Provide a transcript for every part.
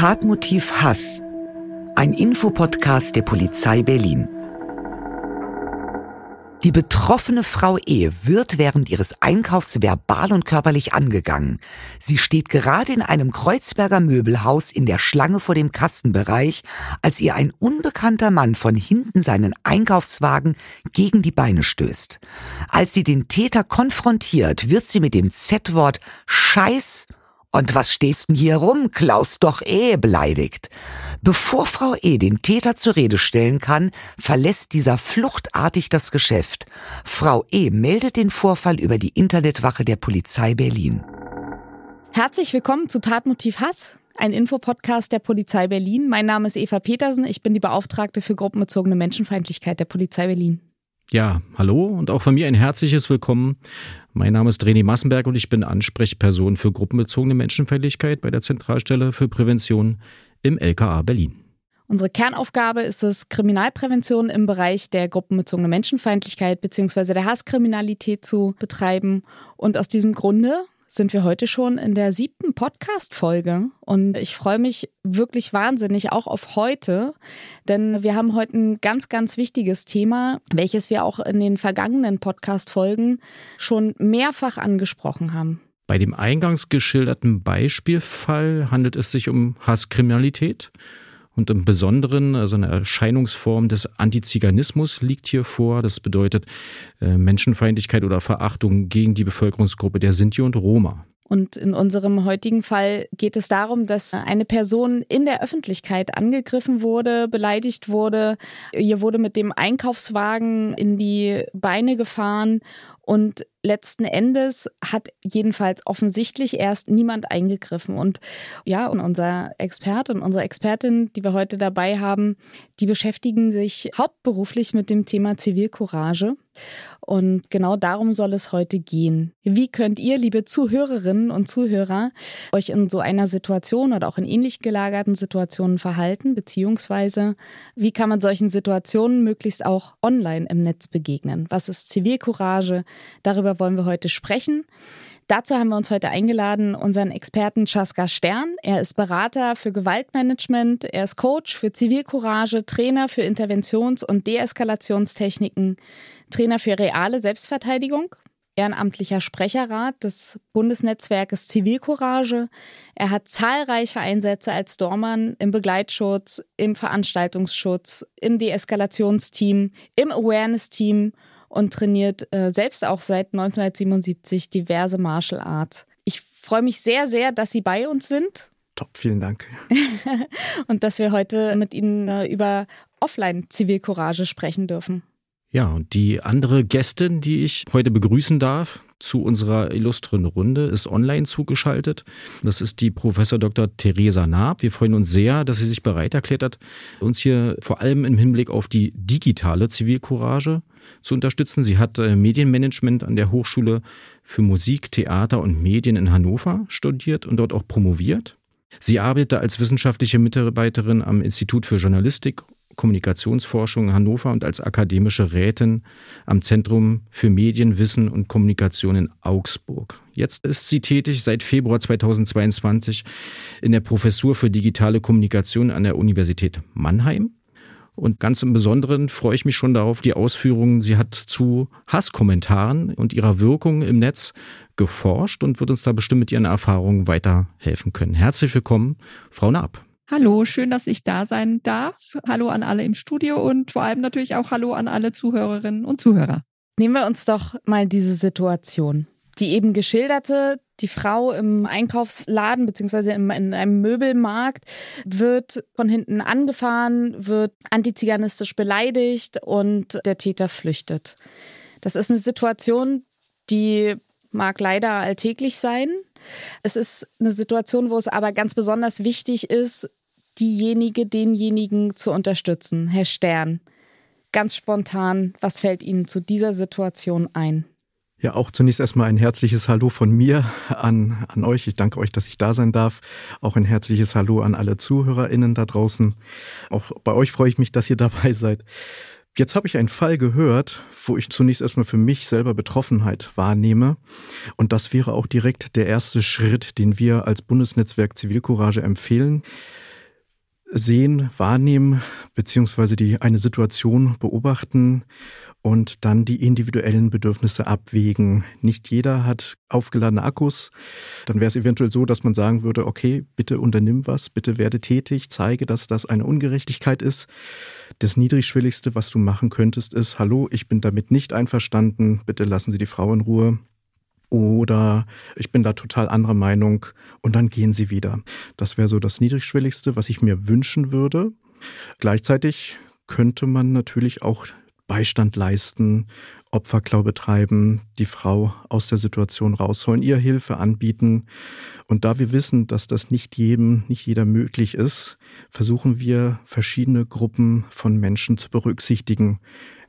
Tatmotiv Hass. Ein Infopodcast der Polizei Berlin. Die betroffene Frau E. wird während ihres Einkaufs verbal und körperlich angegangen. Sie steht gerade in einem Kreuzberger Möbelhaus in der Schlange vor dem Kastenbereich, als ihr ein unbekannter Mann von hinten seinen Einkaufswagen gegen die Beine stößt. Als sie den Täter konfrontiert, wird sie mit dem Z-Wort Scheiß und was stehst denn hier rum? Klaus doch eh beleidigt. Bevor Frau E. den Täter zur Rede stellen kann, verlässt dieser fluchtartig das Geschäft. Frau E. meldet den Vorfall über die Internetwache der Polizei Berlin. Herzlich willkommen zu Tatmotiv Hass, ein Infopodcast der Polizei Berlin. Mein Name ist Eva Petersen, ich bin die Beauftragte für gruppenbezogene Menschenfeindlichkeit der Polizei Berlin. Ja, hallo und auch von mir ein herzliches Willkommen. Mein Name ist René Massenberg und ich bin Ansprechperson für gruppenbezogene Menschenfeindlichkeit bei der Zentralstelle für Prävention im LKA Berlin. Unsere Kernaufgabe ist es, Kriminalprävention im Bereich der gruppenbezogenen Menschenfeindlichkeit bzw. der Hasskriminalität zu betreiben. Und aus diesem Grunde sind wir heute schon in der siebten Podcast-Folge. Und ich freue mich wirklich wahnsinnig auch auf heute, denn wir haben heute ein ganz, ganz wichtiges Thema, welches wir auch in den vergangenen Podcast-Folgen schon mehrfach angesprochen haben. Bei dem eingangs geschilderten Beispielfall handelt es sich um Hasskriminalität. Und im Besonderen, also eine Erscheinungsform des Antiziganismus liegt hier vor. Das bedeutet äh, Menschenfeindlichkeit oder Verachtung gegen die Bevölkerungsgruppe der Sinti und Roma. Und in unserem heutigen Fall geht es darum, dass eine Person in der Öffentlichkeit angegriffen wurde, beleidigt wurde. Ihr wurde mit dem Einkaufswagen in die Beine gefahren und letzten Endes hat jedenfalls offensichtlich erst niemand eingegriffen. Und ja, und unser Experte und unsere Expertin, die wir heute dabei haben, die beschäftigen sich hauptberuflich mit dem Thema Zivilcourage. Und genau darum soll es heute gehen. Wie könnt ihr, liebe Zuhörerinnen und Zuhörer, euch in so einer Situation oder auch in ähnlich gelagerten Situationen verhalten, beziehungsweise wie kann man solchen Situationen möglichst auch online im Netz begegnen? Was ist Zivilcourage? Darüber wollen wir heute sprechen. Dazu haben wir uns heute eingeladen, unseren Experten Chaska Stern. Er ist Berater für Gewaltmanagement, er ist Coach für Zivilcourage, Trainer für Interventions- und Deeskalationstechniken, Trainer für reale Selbstverteidigung, ehrenamtlicher Sprecherrat des Bundesnetzwerkes Zivilcourage. Er hat zahlreiche Einsätze als Dormann im Begleitschutz, im Veranstaltungsschutz, im Deeskalationsteam, im Awareness-Team und trainiert äh, selbst auch seit 1977 diverse Martial Arts. Ich freue mich sehr, sehr, dass Sie bei uns sind. Top, vielen Dank. und dass wir heute mit Ihnen äh, über Offline-Zivilcourage sprechen dürfen. Ja, und die andere Gästin, die ich heute begrüßen darf zu unserer illustren Runde, ist online zugeschaltet. Das ist die Professor Dr. Theresa Naab. Wir freuen uns sehr, dass sie sich bereit erklärt hat, uns hier vor allem im Hinblick auf die digitale Zivilcourage zu unterstützen. Sie hat äh, Medienmanagement an der Hochschule für Musik, Theater und Medien in Hannover studiert und dort auch promoviert. Sie arbeitete als wissenschaftliche Mitarbeiterin am Institut für Journalistik Kommunikationsforschung Hannover und als akademische Rätin am Zentrum für Medien, Wissen und Kommunikation in Augsburg. Jetzt ist sie tätig seit Februar 2022 in der Professur für digitale Kommunikation an der Universität Mannheim. Und ganz im Besonderen freue ich mich schon darauf, die Ausführungen. Sie hat zu Hasskommentaren und ihrer Wirkung im Netz geforscht und wird uns da bestimmt mit ihren Erfahrungen weiterhelfen können. Herzlich willkommen, Frau Naab. Hallo, schön, dass ich da sein darf. Hallo an alle im Studio und vor allem natürlich auch Hallo an alle Zuhörerinnen und Zuhörer. Nehmen wir uns doch mal diese Situation. Die eben geschilderte, die Frau im Einkaufsladen beziehungsweise in einem Möbelmarkt wird von hinten angefahren, wird antiziganistisch beleidigt und der Täter flüchtet. Das ist eine Situation, die mag leider alltäglich sein. Es ist eine Situation, wo es aber ganz besonders wichtig ist, diejenige, denjenigen zu unterstützen. Herr Stern, ganz spontan, was fällt Ihnen zu dieser Situation ein? Ja, auch zunächst erstmal ein herzliches Hallo von mir an, an euch. Ich danke euch, dass ich da sein darf. Auch ein herzliches Hallo an alle ZuhörerInnen da draußen. Auch bei euch freue ich mich, dass ihr dabei seid. Jetzt habe ich einen Fall gehört, wo ich zunächst erstmal für mich selber Betroffenheit wahrnehme. Und das wäre auch direkt der erste Schritt, den wir als Bundesnetzwerk Zivilcourage empfehlen sehen, wahrnehmen, beziehungsweise die eine Situation beobachten und dann die individuellen Bedürfnisse abwägen. Nicht jeder hat aufgeladene Akkus. Dann wäre es eventuell so, dass man sagen würde, okay, bitte unternimm was, bitte werde tätig, zeige, dass das eine Ungerechtigkeit ist. Das Niedrigschwelligste, was du machen könntest, ist, hallo, ich bin damit nicht einverstanden, bitte lassen Sie die Frau in Ruhe. Oder ich bin da total anderer Meinung und dann gehen sie wieder. Das wäre so das Niedrigschwelligste, was ich mir wünschen würde. Gleichzeitig könnte man natürlich auch Beistand leisten, Opferklau betreiben, die Frau aus der Situation rausholen, ihr Hilfe anbieten. Und da wir wissen, dass das nicht jedem, nicht jeder möglich ist, versuchen wir verschiedene Gruppen von Menschen zu berücksichtigen.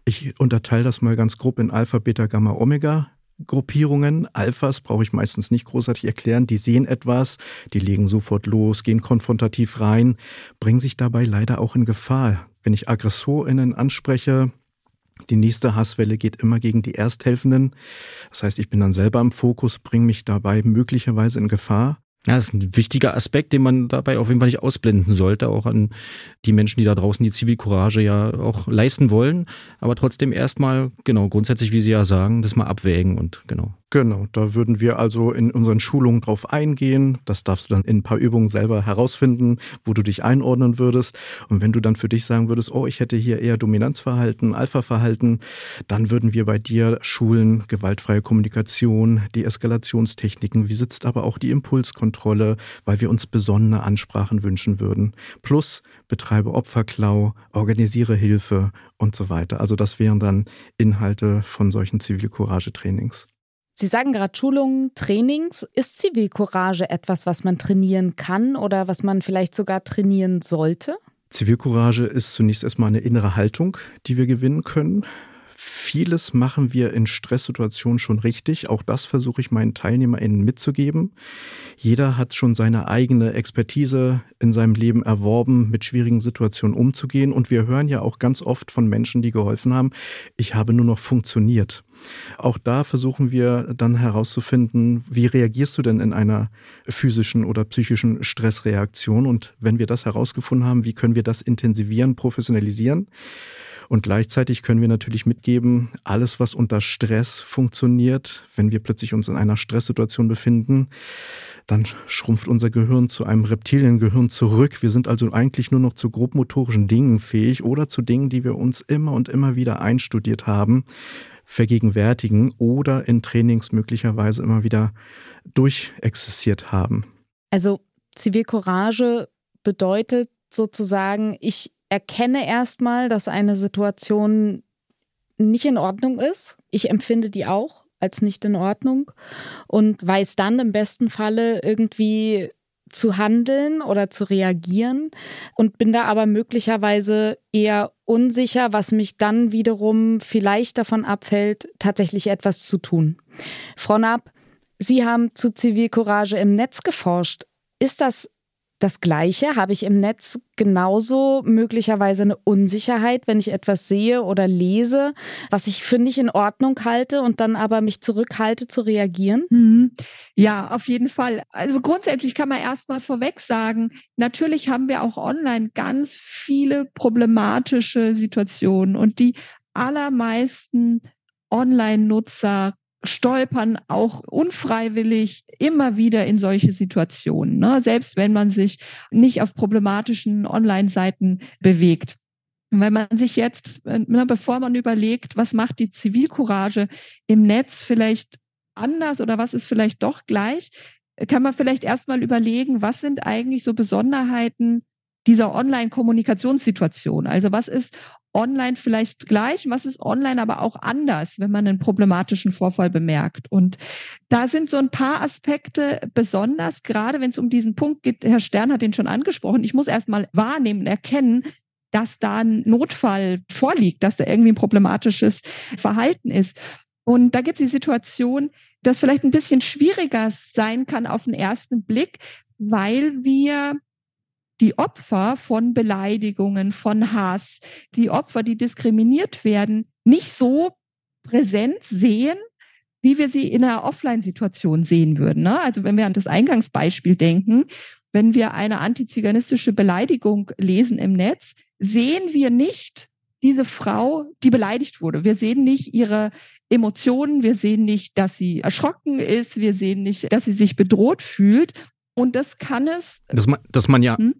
Ich unterteile das mal ganz grob in Alpha, Beta, Gamma, Omega. Gruppierungen, Alphas brauche ich meistens nicht großartig erklären, die sehen etwas, die legen sofort los, gehen konfrontativ rein, bringen sich dabei leider auch in Gefahr. Wenn ich AggressorInnen anspreche, die nächste Hasswelle geht immer gegen die Ersthelfenden. Das heißt, ich bin dann selber im Fokus, bringe mich dabei möglicherweise in Gefahr. Ja, das ist ein wichtiger Aspekt, den man dabei auf jeden Fall nicht ausblenden sollte, auch an die Menschen, die da draußen die Zivilcourage ja auch leisten wollen, aber trotzdem erstmal, genau, grundsätzlich, wie Sie ja sagen, das mal abwägen und genau. Genau, da würden wir also in unseren Schulungen drauf eingehen. Das darfst du dann in ein paar Übungen selber herausfinden, wo du dich einordnen würdest. Und wenn du dann für dich sagen würdest, oh, ich hätte hier eher Dominanzverhalten, Alpha-Verhalten, dann würden wir bei dir schulen, gewaltfreie Kommunikation, Deeskalationstechniken. Wie sitzt aber auch die Impulskontrolle, weil wir uns besondere Ansprachen wünschen würden. Plus betreibe Opferklau, organisiere Hilfe und so weiter. Also das wären dann Inhalte von solchen Zivilcourage-Trainings. Sie sagen gerade Schulungen, Trainings. Ist Zivilcourage etwas, was man trainieren kann oder was man vielleicht sogar trainieren sollte? Zivilcourage ist zunächst erstmal eine innere Haltung, die wir gewinnen können. Vieles machen wir in Stresssituationen schon richtig. Auch das versuche ich meinen TeilnehmerInnen mitzugeben. Jeder hat schon seine eigene Expertise in seinem Leben erworben, mit schwierigen Situationen umzugehen. Und wir hören ja auch ganz oft von Menschen, die geholfen haben, ich habe nur noch funktioniert. Auch da versuchen wir dann herauszufinden, wie reagierst du denn in einer physischen oder psychischen Stressreaktion? Und wenn wir das herausgefunden haben, wie können wir das intensivieren, professionalisieren? Und gleichzeitig können wir natürlich mitgeben, alles, was unter Stress funktioniert, wenn wir plötzlich uns in einer Stresssituation befinden, dann schrumpft unser Gehirn zu einem Reptiliengehirn zurück. Wir sind also eigentlich nur noch zu grobmotorischen Dingen fähig oder zu Dingen, die wir uns immer und immer wieder einstudiert haben, vergegenwärtigen oder in Trainings möglicherweise immer wieder durchexistiert haben. Also Zivilcourage bedeutet sozusagen, ich erkenne erstmal, dass eine Situation nicht in Ordnung ist. Ich empfinde die auch als nicht in Ordnung und weiß dann im besten Falle irgendwie zu handeln oder zu reagieren und bin da aber möglicherweise eher unsicher, was mich dann wiederum vielleicht davon abfällt, tatsächlich etwas zu tun. Frau Naab, Sie haben zu Zivilcourage im Netz geforscht. Ist das das Gleiche? Habe ich im Netz genauso möglicherweise eine Unsicherheit, wenn ich etwas sehe oder lese, was ich für nicht in Ordnung halte und dann aber mich zurückhalte zu reagieren? Mhm. Ja, auf jeden Fall. Also grundsätzlich kann man erstmal vorweg sagen, natürlich haben wir auch online ganz viele problematische Situationen und die allermeisten Online-Nutzer stolpern auch unfreiwillig immer wieder in solche Situationen, ne? selbst wenn man sich nicht auf problematischen Online-Seiten bewegt. Wenn man sich jetzt, ne, bevor man überlegt, was macht die Zivilcourage im Netz vielleicht anders oder was ist vielleicht doch gleich, kann man vielleicht erstmal überlegen, was sind eigentlich so Besonderheiten dieser Online-Kommunikationssituation? Also was ist online vielleicht gleich, was ist online aber auch anders, wenn man einen problematischen Vorfall bemerkt. Und da sind so ein paar Aspekte besonders, gerade wenn es um diesen Punkt geht, Herr Stern hat den schon angesprochen, ich muss erstmal wahrnehmen, erkennen, dass da ein Notfall vorliegt, dass da irgendwie ein problematisches Verhalten ist. Und da gibt es die Situation, dass vielleicht ein bisschen schwieriger sein kann auf den ersten Blick, weil wir die Opfer von Beleidigungen, von Hass, die Opfer, die diskriminiert werden, nicht so präsent sehen, wie wir sie in einer Offline-Situation sehen würden. Ne? Also wenn wir an das Eingangsbeispiel denken, wenn wir eine antiziganistische Beleidigung lesen im Netz, sehen wir nicht diese Frau, die beleidigt wurde. Wir sehen nicht ihre Emotionen, wir sehen nicht, dass sie erschrocken ist, wir sehen nicht, dass sie sich bedroht fühlt. Und das kann es. Dass man, dass man ja. Hm?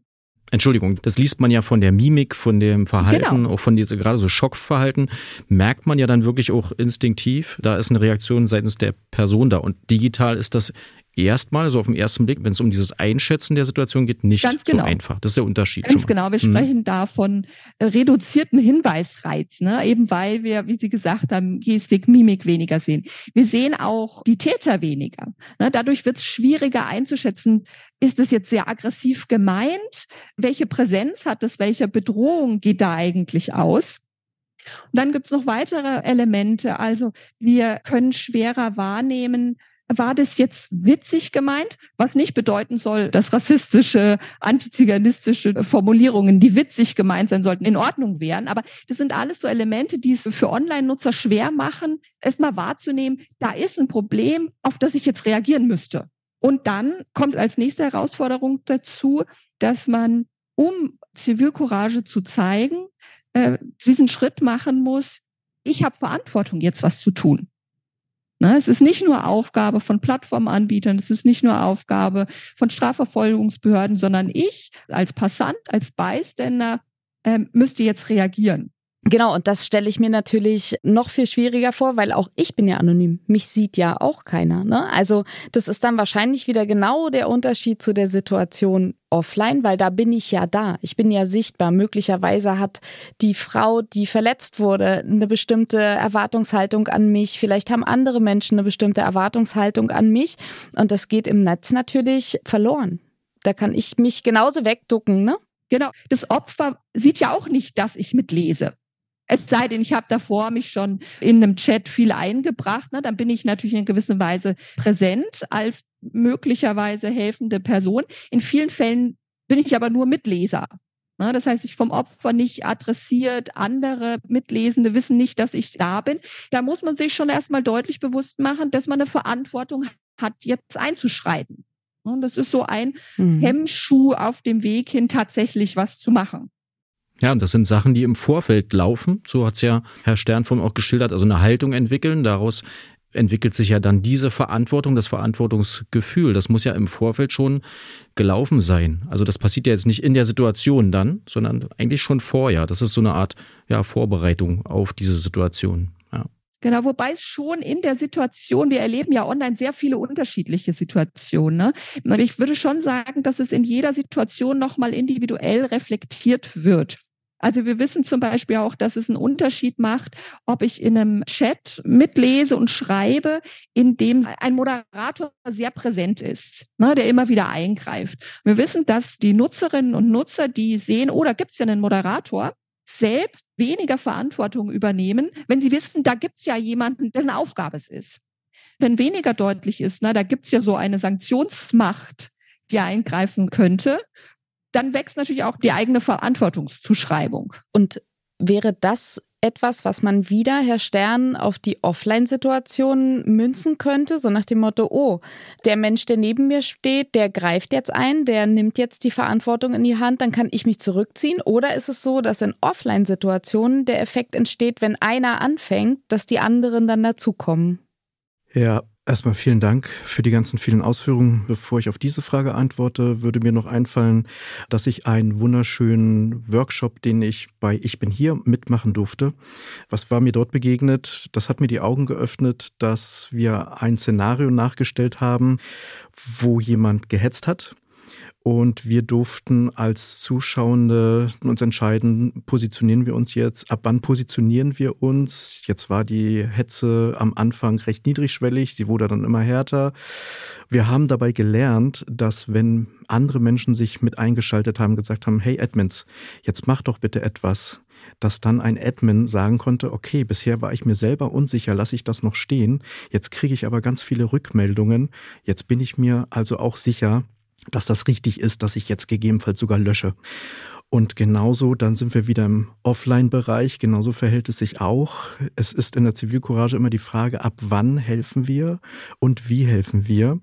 Entschuldigung, das liest man ja von der Mimik, von dem Verhalten, genau. auch von dieser gerade so Schockverhalten, merkt man ja dann wirklich auch instinktiv, da ist eine Reaktion seitens der Person da. Und digital ist das erstmal, so auf den ersten Blick, wenn es um dieses Einschätzen der Situation geht, nicht genau. so einfach. Das ist der Unterschied. Ganz genau. Wir mhm. sprechen da von äh, reduzierten Hinweisreiz, ne? eben weil wir, wie Sie gesagt haben, Gestik, Mimik weniger sehen. Wir sehen auch die Täter weniger. Ne? Dadurch wird es schwieriger einzuschätzen, ist es jetzt sehr aggressiv gemeint? Welche Präsenz hat es? Welche Bedrohung geht da eigentlich aus? Und dann gibt es noch weitere Elemente. Also wir können schwerer wahrnehmen, war das jetzt witzig gemeint, was nicht bedeuten soll, dass rassistische, antiziganistische Formulierungen, die witzig gemeint sein sollten, in Ordnung wären. Aber das sind alles so Elemente, die es für Online-Nutzer schwer machen, erstmal wahrzunehmen, da ist ein Problem, auf das ich jetzt reagieren müsste. Und dann kommt als nächste Herausforderung dazu, dass man, um Zivilcourage zu zeigen, äh, diesen Schritt machen muss, ich habe Verantwortung, jetzt was zu tun. Ne, es ist nicht nur Aufgabe von Plattformanbietern, es ist nicht nur Aufgabe von Strafverfolgungsbehörden, sondern ich als Passant, als Bystander ähm, müsste jetzt reagieren. Genau, und das stelle ich mir natürlich noch viel schwieriger vor, weil auch ich bin ja anonym. Mich sieht ja auch keiner. Ne? Also das ist dann wahrscheinlich wieder genau der Unterschied zu der Situation offline, weil da bin ich ja da. Ich bin ja sichtbar. Möglicherweise hat die Frau, die verletzt wurde, eine bestimmte Erwartungshaltung an mich. Vielleicht haben andere Menschen eine bestimmte Erwartungshaltung an mich. Und das geht im Netz natürlich verloren. Da kann ich mich genauso wegducken, ne? Genau. Das Opfer sieht ja auch nicht, dass ich mitlese. Es sei denn, ich habe davor mich schon in einem Chat viel eingebracht. Ne? Dann bin ich natürlich in gewisser Weise präsent als möglicherweise helfende Person. In vielen Fällen bin ich aber nur Mitleser. Ne? Das heißt, ich vom Opfer nicht adressiert, andere Mitlesende wissen nicht, dass ich da bin. Da muss man sich schon erstmal deutlich bewusst machen, dass man eine Verantwortung hat, jetzt einzuschreiten. Und das ist so ein mhm. Hemmschuh auf dem Weg hin, tatsächlich was zu machen. Ja, und das sind Sachen, die im Vorfeld laufen. So hat's ja Herr Stern von auch geschildert. Also eine Haltung entwickeln. Daraus entwickelt sich ja dann diese Verantwortung, das Verantwortungsgefühl. Das muss ja im Vorfeld schon gelaufen sein. Also das passiert ja jetzt nicht in der Situation dann, sondern eigentlich schon vorher. Das ist so eine Art ja, Vorbereitung auf diese Situation. Genau, wobei es schon in der Situation, wir erleben ja online sehr viele unterschiedliche Situationen. Ne? Ich würde schon sagen, dass es in jeder Situation nochmal individuell reflektiert wird. Also wir wissen zum Beispiel auch, dass es einen Unterschied macht, ob ich in einem Chat mitlese und schreibe, in dem ein Moderator sehr präsent ist, ne, der immer wieder eingreift. Wir wissen, dass die Nutzerinnen und Nutzer, die sehen, oh, da gibt es ja einen Moderator, selbst weniger Verantwortung übernehmen, wenn sie wissen, da gibt es ja jemanden, dessen Aufgabe es ist. Wenn weniger deutlich ist, na, da gibt es ja so eine Sanktionsmacht, die eingreifen könnte, dann wächst natürlich auch die eigene Verantwortungszuschreibung. Und wäre das etwas, was man wieder, Herr Stern, auf die Offline-Situation münzen könnte, so nach dem Motto, oh, der Mensch, der neben mir steht, der greift jetzt ein, der nimmt jetzt die Verantwortung in die Hand, dann kann ich mich zurückziehen? Oder ist es so, dass in Offline-Situationen der Effekt entsteht, wenn einer anfängt, dass die anderen dann dazukommen? Ja, Erstmal vielen Dank für die ganzen vielen Ausführungen. Bevor ich auf diese Frage antworte, würde mir noch einfallen, dass ich einen wunderschönen Workshop, den ich bei Ich bin hier mitmachen durfte. Was war mir dort begegnet? Das hat mir die Augen geöffnet, dass wir ein Szenario nachgestellt haben, wo jemand gehetzt hat und wir durften als Zuschauende uns entscheiden, positionieren wir uns jetzt, ab wann positionieren wir uns. Jetzt war die Hetze am Anfang recht niedrigschwellig, sie wurde dann immer härter. Wir haben dabei gelernt, dass wenn andere Menschen sich mit eingeschaltet haben, gesagt haben, hey Admins, jetzt mach doch bitte etwas, dass dann ein Admin sagen konnte, okay, bisher war ich mir selber unsicher, lasse ich das noch stehen, jetzt kriege ich aber ganz viele Rückmeldungen, jetzt bin ich mir also auch sicher, dass das richtig ist, dass ich jetzt gegebenenfalls sogar lösche. Und genauso, dann sind wir wieder im Offline-Bereich, genauso verhält es sich auch. Es ist in der Zivilcourage immer die Frage, ab wann helfen wir und wie helfen wir.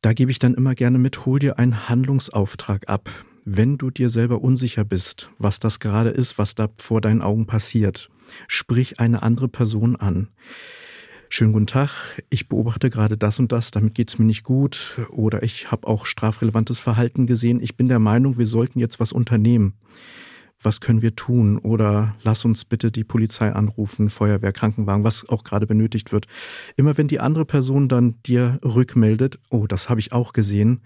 Da gebe ich dann immer gerne mit, hol dir einen Handlungsauftrag ab. Wenn du dir selber unsicher bist, was das gerade ist, was da vor deinen Augen passiert, sprich eine andere Person an. Schönen guten Tag, ich beobachte gerade das und das, damit geht's mir nicht gut. Oder ich habe auch strafrelevantes Verhalten gesehen. Ich bin der Meinung, wir sollten jetzt was unternehmen was können wir tun? Oder lass uns bitte die Polizei anrufen, Feuerwehr, Krankenwagen, was auch gerade benötigt wird. Immer wenn die andere Person dann dir rückmeldet, oh, das habe ich auch gesehen,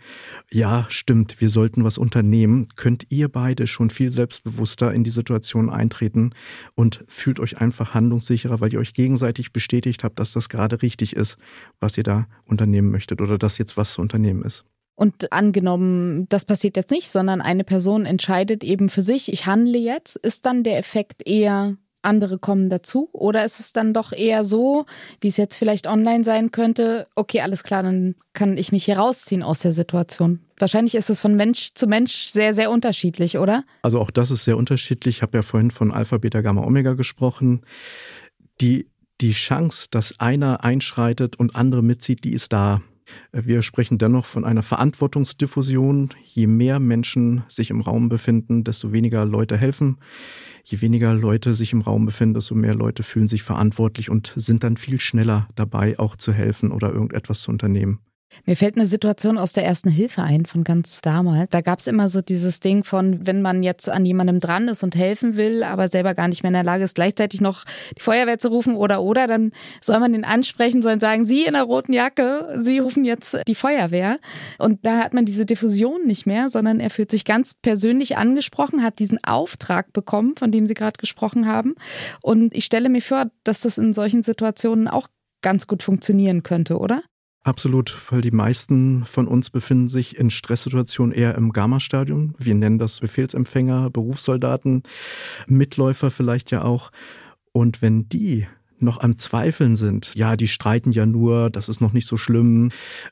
ja, stimmt, wir sollten was unternehmen, könnt ihr beide schon viel selbstbewusster in die Situation eintreten und fühlt euch einfach handlungssicherer, weil ihr euch gegenseitig bestätigt habt, dass das gerade richtig ist, was ihr da unternehmen möchtet oder dass jetzt was zu unternehmen ist. Und angenommen, das passiert jetzt nicht, sondern eine Person entscheidet eben für sich, ich handle jetzt, ist dann der Effekt eher, andere kommen dazu? Oder ist es dann doch eher so, wie es jetzt vielleicht online sein könnte, okay, alles klar, dann kann ich mich hier rausziehen aus der Situation? Wahrscheinlich ist es von Mensch zu Mensch sehr, sehr unterschiedlich, oder? Also auch das ist sehr unterschiedlich. Ich habe ja vorhin von Alpha, Beta, Gamma, Omega gesprochen. Die, die Chance, dass einer einschreitet und andere mitzieht, die ist da. Wir sprechen dennoch von einer Verantwortungsdiffusion. Je mehr Menschen sich im Raum befinden, desto weniger Leute helfen. Je weniger Leute sich im Raum befinden, desto mehr Leute fühlen sich verantwortlich und sind dann viel schneller dabei, auch zu helfen oder irgendetwas zu unternehmen. Mir fällt eine Situation aus der ersten Hilfe ein von ganz damals. Da gab es immer so dieses Ding von, wenn man jetzt an jemandem dran ist und helfen will, aber selber gar nicht mehr in der Lage ist, gleichzeitig noch die Feuerwehr zu rufen oder oder, dann soll man den ansprechen, soll sagen, Sie in der roten Jacke, Sie rufen jetzt die Feuerwehr. Und da hat man diese Diffusion nicht mehr, sondern er fühlt sich ganz persönlich angesprochen, hat diesen Auftrag bekommen, von dem Sie gerade gesprochen haben. Und ich stelle mir vor, dass das in solchen Situationen auch ganz gut funktionieren könnte, oder? Absolut, weil die meisten von uns befinden sich in Stresssituationen eher im Gamma-Stadium. Wir nennen das Befehlsempfänger, Berufssoldaten, Mitläufer vielleicht ja auch. Und wenn die noch am Zweifeln sind. Ja, die streiten ja nur, das ist noch nicht so schlimm.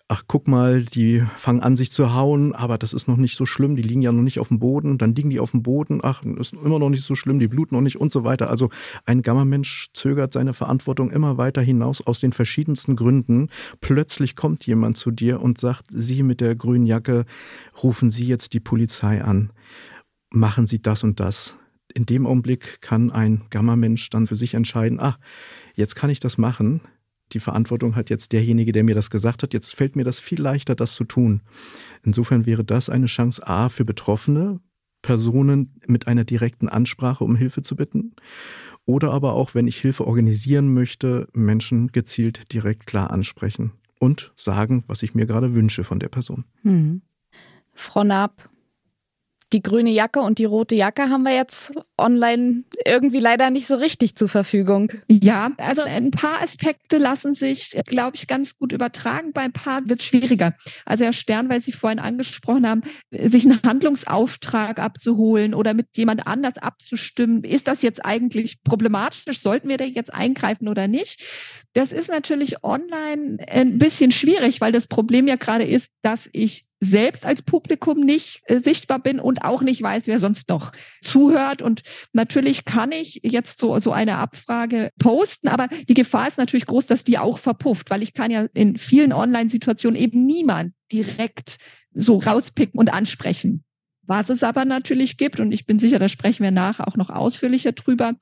Ach, guck mal, die fangen an, sich zu hauen, aber das ist noch nicht so schlimm. Die liegen ja noch nicht auf dem Boden, dann liegen die auf dem Boden. Ach, ist immer noch nicht so schlimm, die bluten noch nicht und so weiter. Also ein Gamma-Mensch zögert seine Verantwortung immer weiter hinaus aus den verschiedensten Gründen. Plötzlich kommt jemand zu dir und sagt, Sie mit der grünen Jacke, rufen Sie jetzt die Polizei an. Machen Sie das und das in dem Augenblick kann ein Gamma-Mensch dann für sich entscheiden, ach, jetzt kann ich das machen. Die Verantwortung hat jetzt derjenige, der mir das gesagt hat. Jetzt fällt mir das viel leichter, das zu tun. Insofern wäre das eine Chance A für Betroffene, Personen mit einer direkten Ansprache um Hilfe zu bitten. Oder aber auch, wenn ich Hilfe organisieren möchte, Menschen gezielt direkt klar ansprechen und sagen, was ich mir gerade wünsche von der Person. Hm. Frau Naab, die grüne Jacke und die rote Jacke haben wir jetzt online irgendwie leider nicht so richtig zur Verfügung. Ja, also ein paar Aspekte lassen sich, glaube ich, ganz gut übertragen. Bei ein paar wird es schwieriger. Also Herr Stern, weil Sie vorhin angesprochen haben, sich einen Handlungsauftrag abzuholen oder mit jemand anders abzustimmen, ist das jetzt eigentlich problematisch? Sollten wir da jetzt eingreifen oder nicht? Das ist natürlich online ein bisschen schwierig, weil das Problem ja gerade ist, dass ich selbst als Publikum nicht äh, sichtbar bin und auch nicht weiß, wer sonst noch zuhört. Und natürlich kann ich jetzt so, so eine Abfrage posten, aber die Gefahr ist natürlich groß, dass die auch verpufft, weil ich kann ja in vielen Online-Situationen eben niemand direkt so rauspicken und ansprechen. Was es aber natürlich gibt, und ich bin sicher, da sprechen wir nachher auch noch ausführlicher drüber,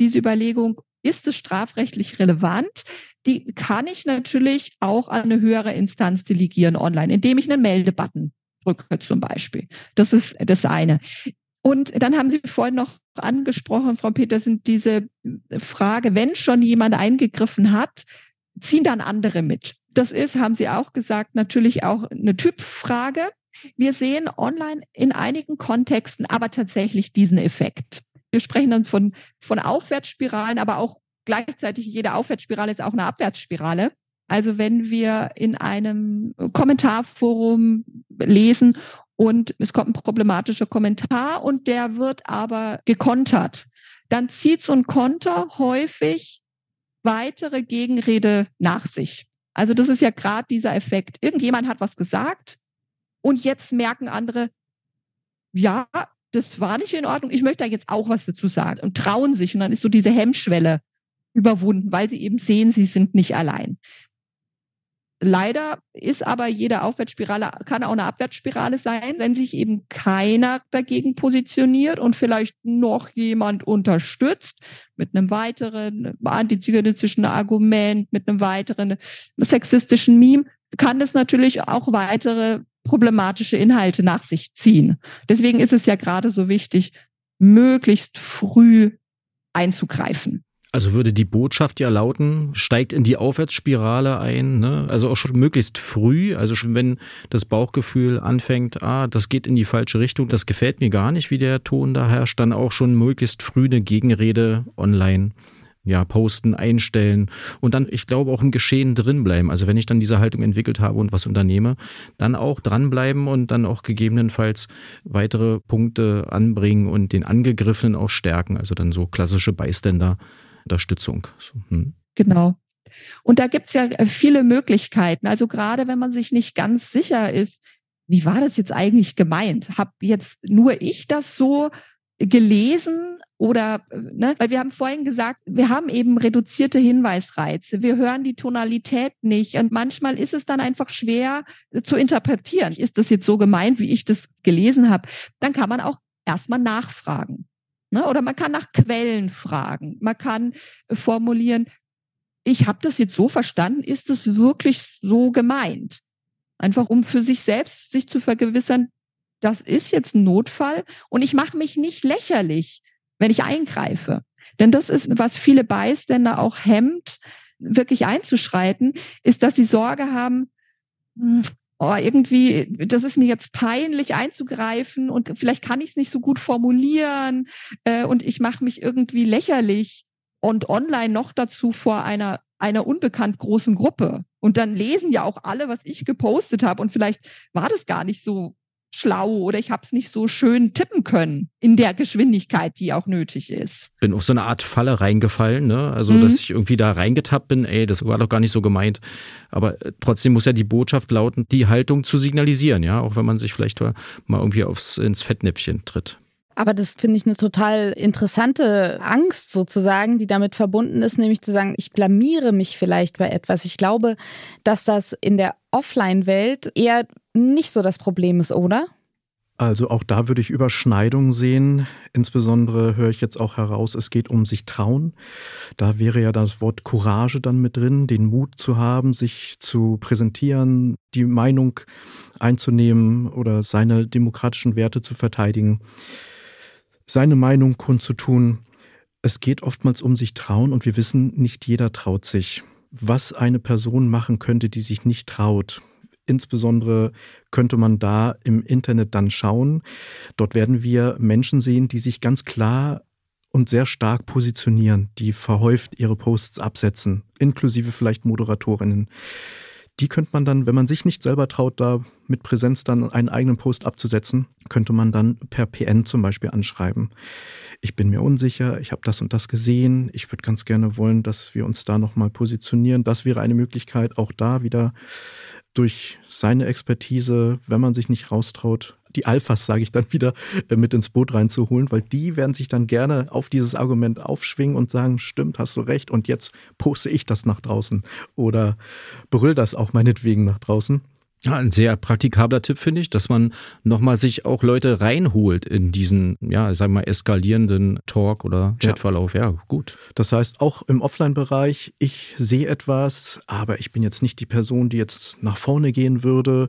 diese Überlegung, ist es strafrechtlich relevant? Die kann ich natürlich auch an eine höhere Instanz delegieren online, indem ich einen Meldebutton drücke zum Beispiel. Das ist das eine. Und dann haben Sie vorhin noch angesprochen, Frau Petersen, diese Frage, wenn schon jemand eingegriffen hat, ziehen dann andere mit. Das ist, haben Sie auch gesagt, natürlich auch eine Typfrage. Wir sehen online in einigen Kontexten aber tatsächlich diesen Effekt. Wir sprechen dann von, von Aufwärtsspiralen, aber auch gleichzeitig jede Aufwärtsspirale ist auch eine Abwärtsspirale. Also wenn wir in einem Kommentarforum lesen und es kommt ein problematischer Kommentar und der wird aber gekontert, dann zieht so ein Konter häufig weitere Gegenrede nach sich. Also das ist ja gerade dieser Effekt. Irgendjemand hat was gesagt und jetzt merken andere, ja, das war nicht in Ordnung, ich möchte da jetzt auch was dazu sagen und trauen sich. Und dann ist so diese Hemmschwelle überwunden, weil sie eben sehen, sie sind nicht allein. Leider ist aber jede Aufwärtsspirale, kann auch eine Abwärtsspirale sein, wenn sich eben keiner dagegen positioniert und vielleicht noch jemand unterstützt mit einem weiteren antiziganistischen Argument, mit einem weiteren sexistischen Meme, kann das natürlich auch weitere problematische Inhalte nach sich ziehen. Deswegen ist es ja gerade so wichtig, möglichst früh einzugreifen. Also würde die Botschaft ja lauten, steigt in die Aufwärtsspirale ein, ne? also auch schon möglichst früh, also schon wenn das Bauchgefühl anfängt, ah, das geht in die falsche Richtung, das gefällt mir gar nicht, wie der Ton da herrscht, dann auch schon möglichst früh eine Gegenrede online ja, posten, einstellen und dann, ich glaube, auch im Geschehen drinbleiben. Also wenn ich dann diese Haltung entwickelt habe und was unternehme, dann auch dranbleiben und dann auch gegebenenfalls weitere Punkte anbringen und den Angegriffenen auch stärken. Also dann so klassische Bystander Unterstützung. So, hm. Genau. Und da gibt es ja äh, viele Möglichkeiten. Also gerade wenn man sich nicht ganz sicher ist, wie war das jetzt eigentlich gemeint? Hab jetzt nur ich das so gelesen oder, äh, ne, weil wir haben vorhin gesagt, wir haben eben reduzierte Hinweisreize. Wir hören die Tonalität nicht. Und manchmal ist es dann einfach schwer äh, zu interpretieren. Ist das jetzt so gemeint, wie ich das gelesen habe? Dann kann man auch erstmal nachfragen. Ne? Oder man kann nach Quellen fragen. Man kann äh, formulieren, ich habe das jetzt so verstanden, ist es wirklich so gemeint? Einfach um für sich selbst sich zu vergewissern, das ist jetzt ein Notfall und ich mache mich nicht lächerlich, wenn ich eingreife. Denn das ist, was viele Beiständer auch hemmt, wirklich einzuschreiten, ist, dass sie Sorge haben, hm, oh, irgendwie, das ist mir jetzt peinlich einzugreifen und vielleicht kann ich es nicht so gut formulieren äh, und ich mache mich irgendwie lächerlich und online noch dazu vor einer einer unbekannt großen Gruppe. Und dann lesen ja auch alle, was ich gepostet habe. Und vielleicht war das gar nicht so schlau oder ich habe es nicht so schön tippen können in der Geschwindigkeit, die auch nötig ist. Bin auf so eine Art Falle reingefallen, ne? Also, mhm. dass ich irgendwie da reingetappt bin, ey, das war doch gar nicht so gemeint. Aber äh, trotzdem muss ja die Botschaft lauten, die Haltung zu signalisieren, ja, auch wenn man sich vielleicht mal irgendwie aufs ins Fettnäpfchen tritt. Aber das finde ich eine total interessante Angst sozusagen, die damit verbunden ist, nämlich zu sagen, ich blamiere mich vielleicht bei etwas. Ich glaube, dass das in der Offline-Welt eher nicht so das Problem ist, oder? Also auch da würde ich Überschneidungen sehen. Insbesondere höre ich jetzt auch heraus, es geht um sich trauen. Da wäre ja das Wort Courage dann mit drin, den Mut zu haben, sich zu präsentieren, die Meinung einzunehmen oder seine demokratischen Werte zu verteidigen, seine Meinung kundzutun. Es geht oftmals um sich trauen und wir wissen, nicht jeder traut sich. Was eine Person machen könnte, die sich nicht traut, Insbesondere könnte man da im Internet dann schauen. Dort werden wir Menschen sehen, die sich ganz klar und sehr stark positionieren, die verhäuft ihre Posts absetzen, inklusive vielleicht Moderatorinnen. Die könnte man dann, wenn man sich nicht selber traut, da mit Präsenz dann einen eigenen Post abzusetzen, könnte man dann per PN zum Beispiel anschreiben. Ich bin mir unsicher, ich habe das und das gesehen, ich würde ganz gerne wollen, dass wir uns da nochmal positionieren. Das wäre eine Möglichkeit, auch da wieder durch seine Expertise, wenn man sich nicht raustraut, die Alphas, sage ich dann wieder, äh, mit ins Boot reinzuholen, weil die werden sich dann gerne auf dieses Argument aufschwingen und sagen, stimmt, hast du recht und jetzt poste ich das nach draußen oder brüll das auch meinetwegen nach draußen. Ein sehr praktikabler Tipp finde ich, dass man nochmal sich auch Leute reinholt in diesen, ja, sagen wir mal, eskalierenden Talk oder Chatverlauf. Ja. ja, gut. Das heißt, auch im Offline-Bereich, ich sehe etwas, aber ich bin jetzt nicht die Person, die jetzt nach vorne gehen würde.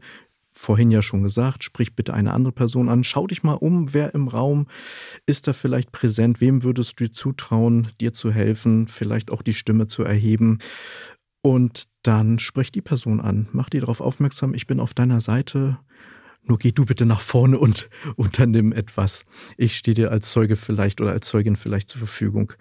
Vorhin ja schon gesagt, sprich bitte eine andere Person an. Schau dich mal um, wer im Raum ist da vielleicht präsent? Wem würdest du zutrauen, dir zu helfen, vielleicht auch die Stimme zu erheben? Und dann sprech die Person an, mach die darauf aufmerksam, ich bin auf deiner Seite, nur geh du bitte nach vorne und unternimm etwas. Ich stehe dir als Zeuge vielleicht oder als Zeugin vielleicht zur Verfügung.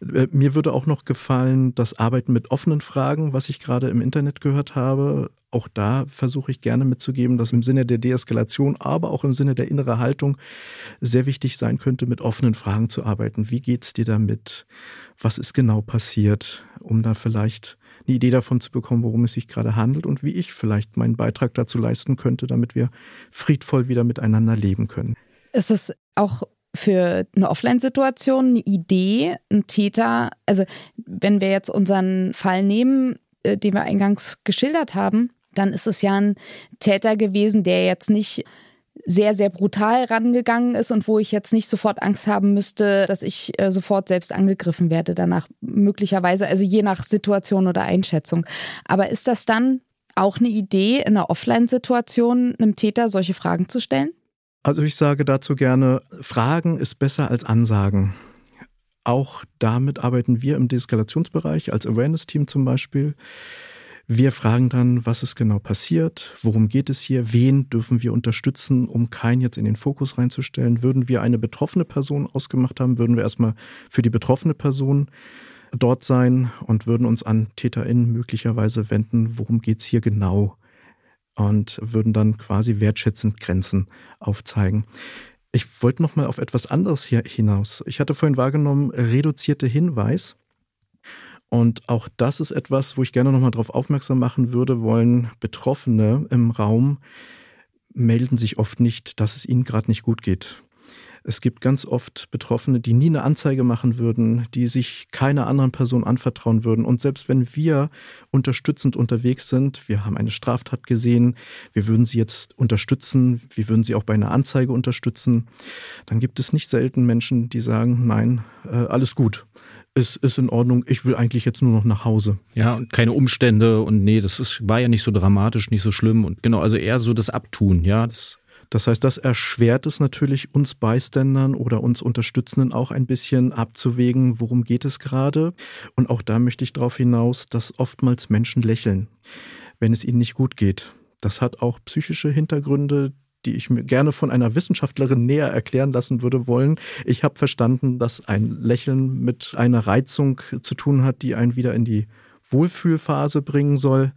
Äh, mir würde auch noch gefallen, das Arbeiten mit offenen Fragen, was ich gerade im Internet gehört habe. Auch da versuche ich gerne mitzugeben, dass im Sinne der Deeskalation, aber auch im Sinne der inneren Haltung sehr wichtig sein könnte, mit offenen Fragen zu arbeiten. Wie geht's dir damit? Was ist genau passiert? Um da vielleicht eine Idee davon zu bekommen, worum es sich gerade handelt und wie ich vielleicht meinen Beitrag dazu leisten könnte, damit wir friedvoll wieder miteinander leben können. Ist es auch für eine Offline-Situation eine Idee, ein Täter, also wenn wir jetzt unseren Fall nehmen, äh, den wir eingangs geschildert haben, dann ist es ja ein Täter gewesen, der jetzt nicht sehr, sehr brutal rangegangen ist und wo ich jetzt nicht sofort Angst haben müsste, dass ich äh, sofort selbst angegriffen werde danach. Möglicherweise, also je nach Situation oder Einschätzung. Aber ist das dann auch eine Idee, in einer Offline-Situation einem Täter solche Fragen zu stellen? Also ich sage dazu gerne, Fragen ist besser als Ansagen. Auch damit arbeiten wir im Deeskalationsbereich als Awareness-Team zum Beispiel. Wir fragen dann, was ist genau passiert, worum geht es hier, wen dürfen wir unterstützen, um keinen jetzt in den Fokus reinzustellen. Würden wir eine betroffene Person ausgemacht haben, würden wir erstmal für die betroffene Person dort sein und würden uns an TäterInnen möglicherweise wenden, worum geht's hier genau und würden dann quasi wertschätzend Grenzen aufzeigen. Ich wollte noch mal auf etwas anderes hier hinaus. Ich hatte vorhin wahrgenommen, reduzierte Hinweis. Und auch das ist etwas, wo ich gerne nochmal darauf aufmerksam machen würde wollen. Betroffene im Raum melden sich oft nicht, dass es ihnen gerade nicht gut geht. Es gibt ganz oft Betroffene, die nie eine Anzeige machen würden, die sich keiner anderen Person anvertrauen würden. Und selbst wenn wir unterstützend unterwegs sind, wir haben eine Straftat gesehen, wir würden sie jetzt unterstützen, wir würden sie auch bei einer Anzeige unterstützen, dann gibt es nicht selten Menschen, die sagen, nein, äh, alles gut ist, ist in Ordnung, ich will eigentlich jetzt nur noch nach Hause. Ja, und keine Umstände und nee, das ist, war ja nicht so dramatisch, nicht so schlimm und genau, also eher so das Abtun, ja. Das, das heißt, das erschwert es natürlich uns Beiständern oder uns Unterstützenden auch ein bisschen abzuwägen, worum geht es gerade. Und auch da möchte ich darauf hinaus, dass oftmals Menschen lächeln, wenn es ihnen nicht gut geht. Das hat auch psychische Hintergründe, die ich mir gerne von einer Wissenschaftlerin näher erklären lassen würde wollen. Ich habe verstanden, dass ein Lächeln mit einer Reizung zu tun hat, die einen wieder in die Wohlfühlphase bringen soll.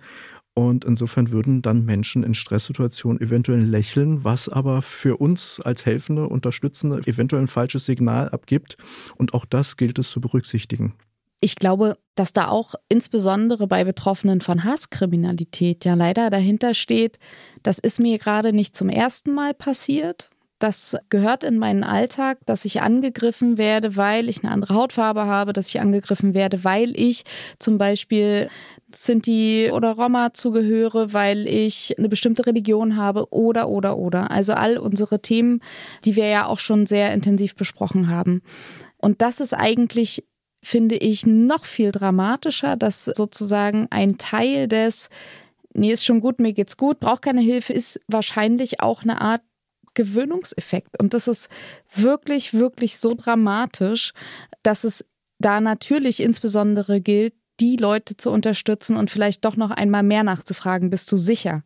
Und insofern würden dann Menschen in Stresssituationen eventuell lächeln, was aber für uns als Helfende, Unterstützende eventuell ein falsches Signal abgibt. Und auch das gilt es zu berücksichtigen. Ich glaube, dass da auch insbesondere bei Betroffenen von Hasskriminalität ja leider dahinter steht, das ist mir gerade nicht zum ersten Mal passiert. Das gehört in meinen Alltag, dass ich angegriffen werde, weil ich eine andere Hautfarbe habe, dass ich angegriffen werde, weil ich zum Beispiel Sinti oder Roma zugehöre, weil ich eine bestimmte Religion habe oder, oder, oder. Also all unsere Themen, die wir ja auch schon sehr intensiv besprochen haben. Und das ist eigentlich finde ich noch viel dramatischer, dass sozusagen ein Teil des, nee, ist schon gut, mir geht's gut, braucht keine Hilfe, ist wahrscheinlich auch eine Art Gewöhnungseffekt. Und das ist wirklich, wirklich so dramatisch, dass es da natürlich insbesondere gilt, die Leute zu unterstützen und vielleicht doch noch einmal mehr nachzufragen. Bist du sicher?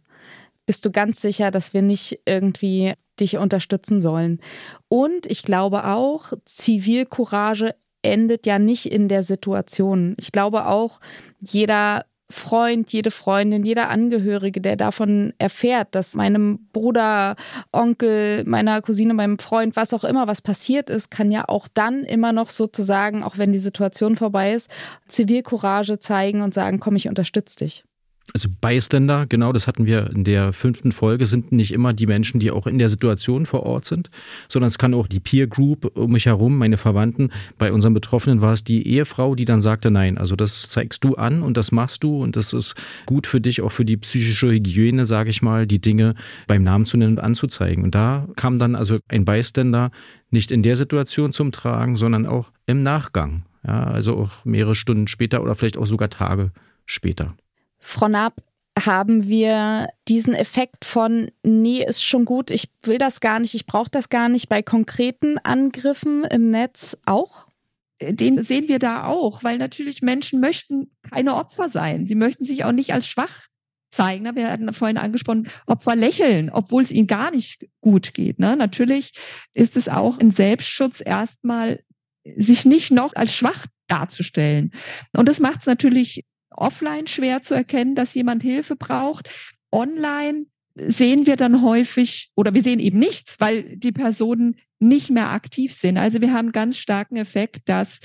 Bist du ganz sicher, dass wir nicht irgendwie dich unterstützen sollen? Und ich glaube auch, Zivilcourage endet ja nicht in der Situation. Ich glaube auch, jeder Freund, jede Freundin, jeder Angehörige, der davon erfährt, dass meinem Bruder, Onkel, meiner Cousine, meinem Freund, was auch immer, was passiert ist, kann ja auch dann immer noch sozusagen, auch wenn die Situation vorbei ist, Zivilcourage zeigen und sagen, komm, ich unterstütze dich. Also Bystander, genau, das hatten wir in der fünften Folge, sind nicht immer die Menschen, die auch in der Situation vor Ort sind, sondern es kann auch die Peer Group um mich herum, meine Verwandten. Bei unseren Betroffenen war es die Ehefrau, die dann sagte, nein, also das zeigst du an und das machst du und das ist gut für dich, auch für die psychische Hygiene, sage ich mal, die Dinge beim Namen zu nennen und anzuzeigen. Und da kam dann also ein Bystander nicht in der Situation zum Tragen, sondern auch im Nachgang. Ja, also auch mehrere Stunden später oder vielleicht auch sogar Tage später. Frau Naab, haben wir diesen Effekt von, nee, ist schon gut, ich will das gar nicht, ich brauche das gar nicht, bei konkreten Angriffen im Netz auch? Den sehen wir da auch, weil natürlich Menschen möchten keine Opfer sein. Sie möchten sich auch nicht als schwach zeigen. Wir hatten vorhin angesprochen, Opfer lächeln, obwohl es ihnen gar nicht gut geht. Ne? Natürlich ist es auch ein Selbstschutz erstmal, sich nicht noch als schwach darzustellen. Und das macht es natürlich offline schwer zu erkennen, dass jemand Hilfe braucht. Online sehen wir dann häufig oder wir sehen eben nichts, weil die Personen nicht mehr aktiv sind. Also wir haben ganz starken Effekt, dass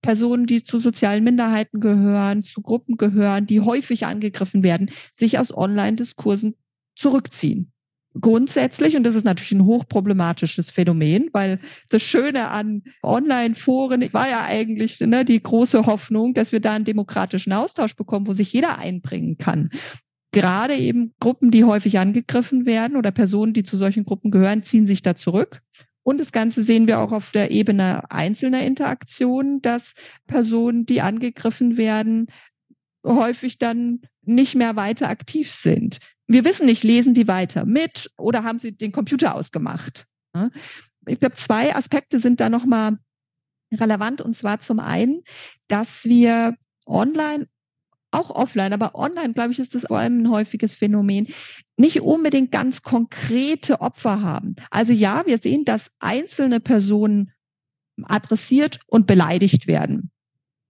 Personen, die zu sozialen Minderheiten gehören, zu Gruppen gehören, die häufig angegriffen werden, sich aus Online-Diskursen zurückziehen grundsätzlich, und das ist natürlich ein hochproblematisches Phänomen, weil das Schöne an Online-Foren war ja eigentlich ne, die große Hoffnung, dass wir da einen demokratischen Austausch bekommen, wo sich jeder einbringen kann. gerade eben Gruppen, die häufig angegriffen werden oder Personen, die zu solchen Gruppen gehören, ziehen sich da zurück. Und das Ganze sehen wir auch auf der Ebene einzelner Interaktionen, dass Personen, die angegriffen werden, häufig dann nicht mehr weiter aktiv sind. Wir wissen nicht, lesen die weiter mit oder haben sie den Computer ausgemacht? Ich glaube, zwei Aspekte sind da nochmal relevant. Und zwar zum einen, dass wir online auch offline, aber online, glaube ich, ist das vor allem ein häufiges Phänomen, nicht unbedingt ganz konkrete Opfer haben. Also ja, wir sehen, dass einzelne Personen adressiert und beleidigt werden.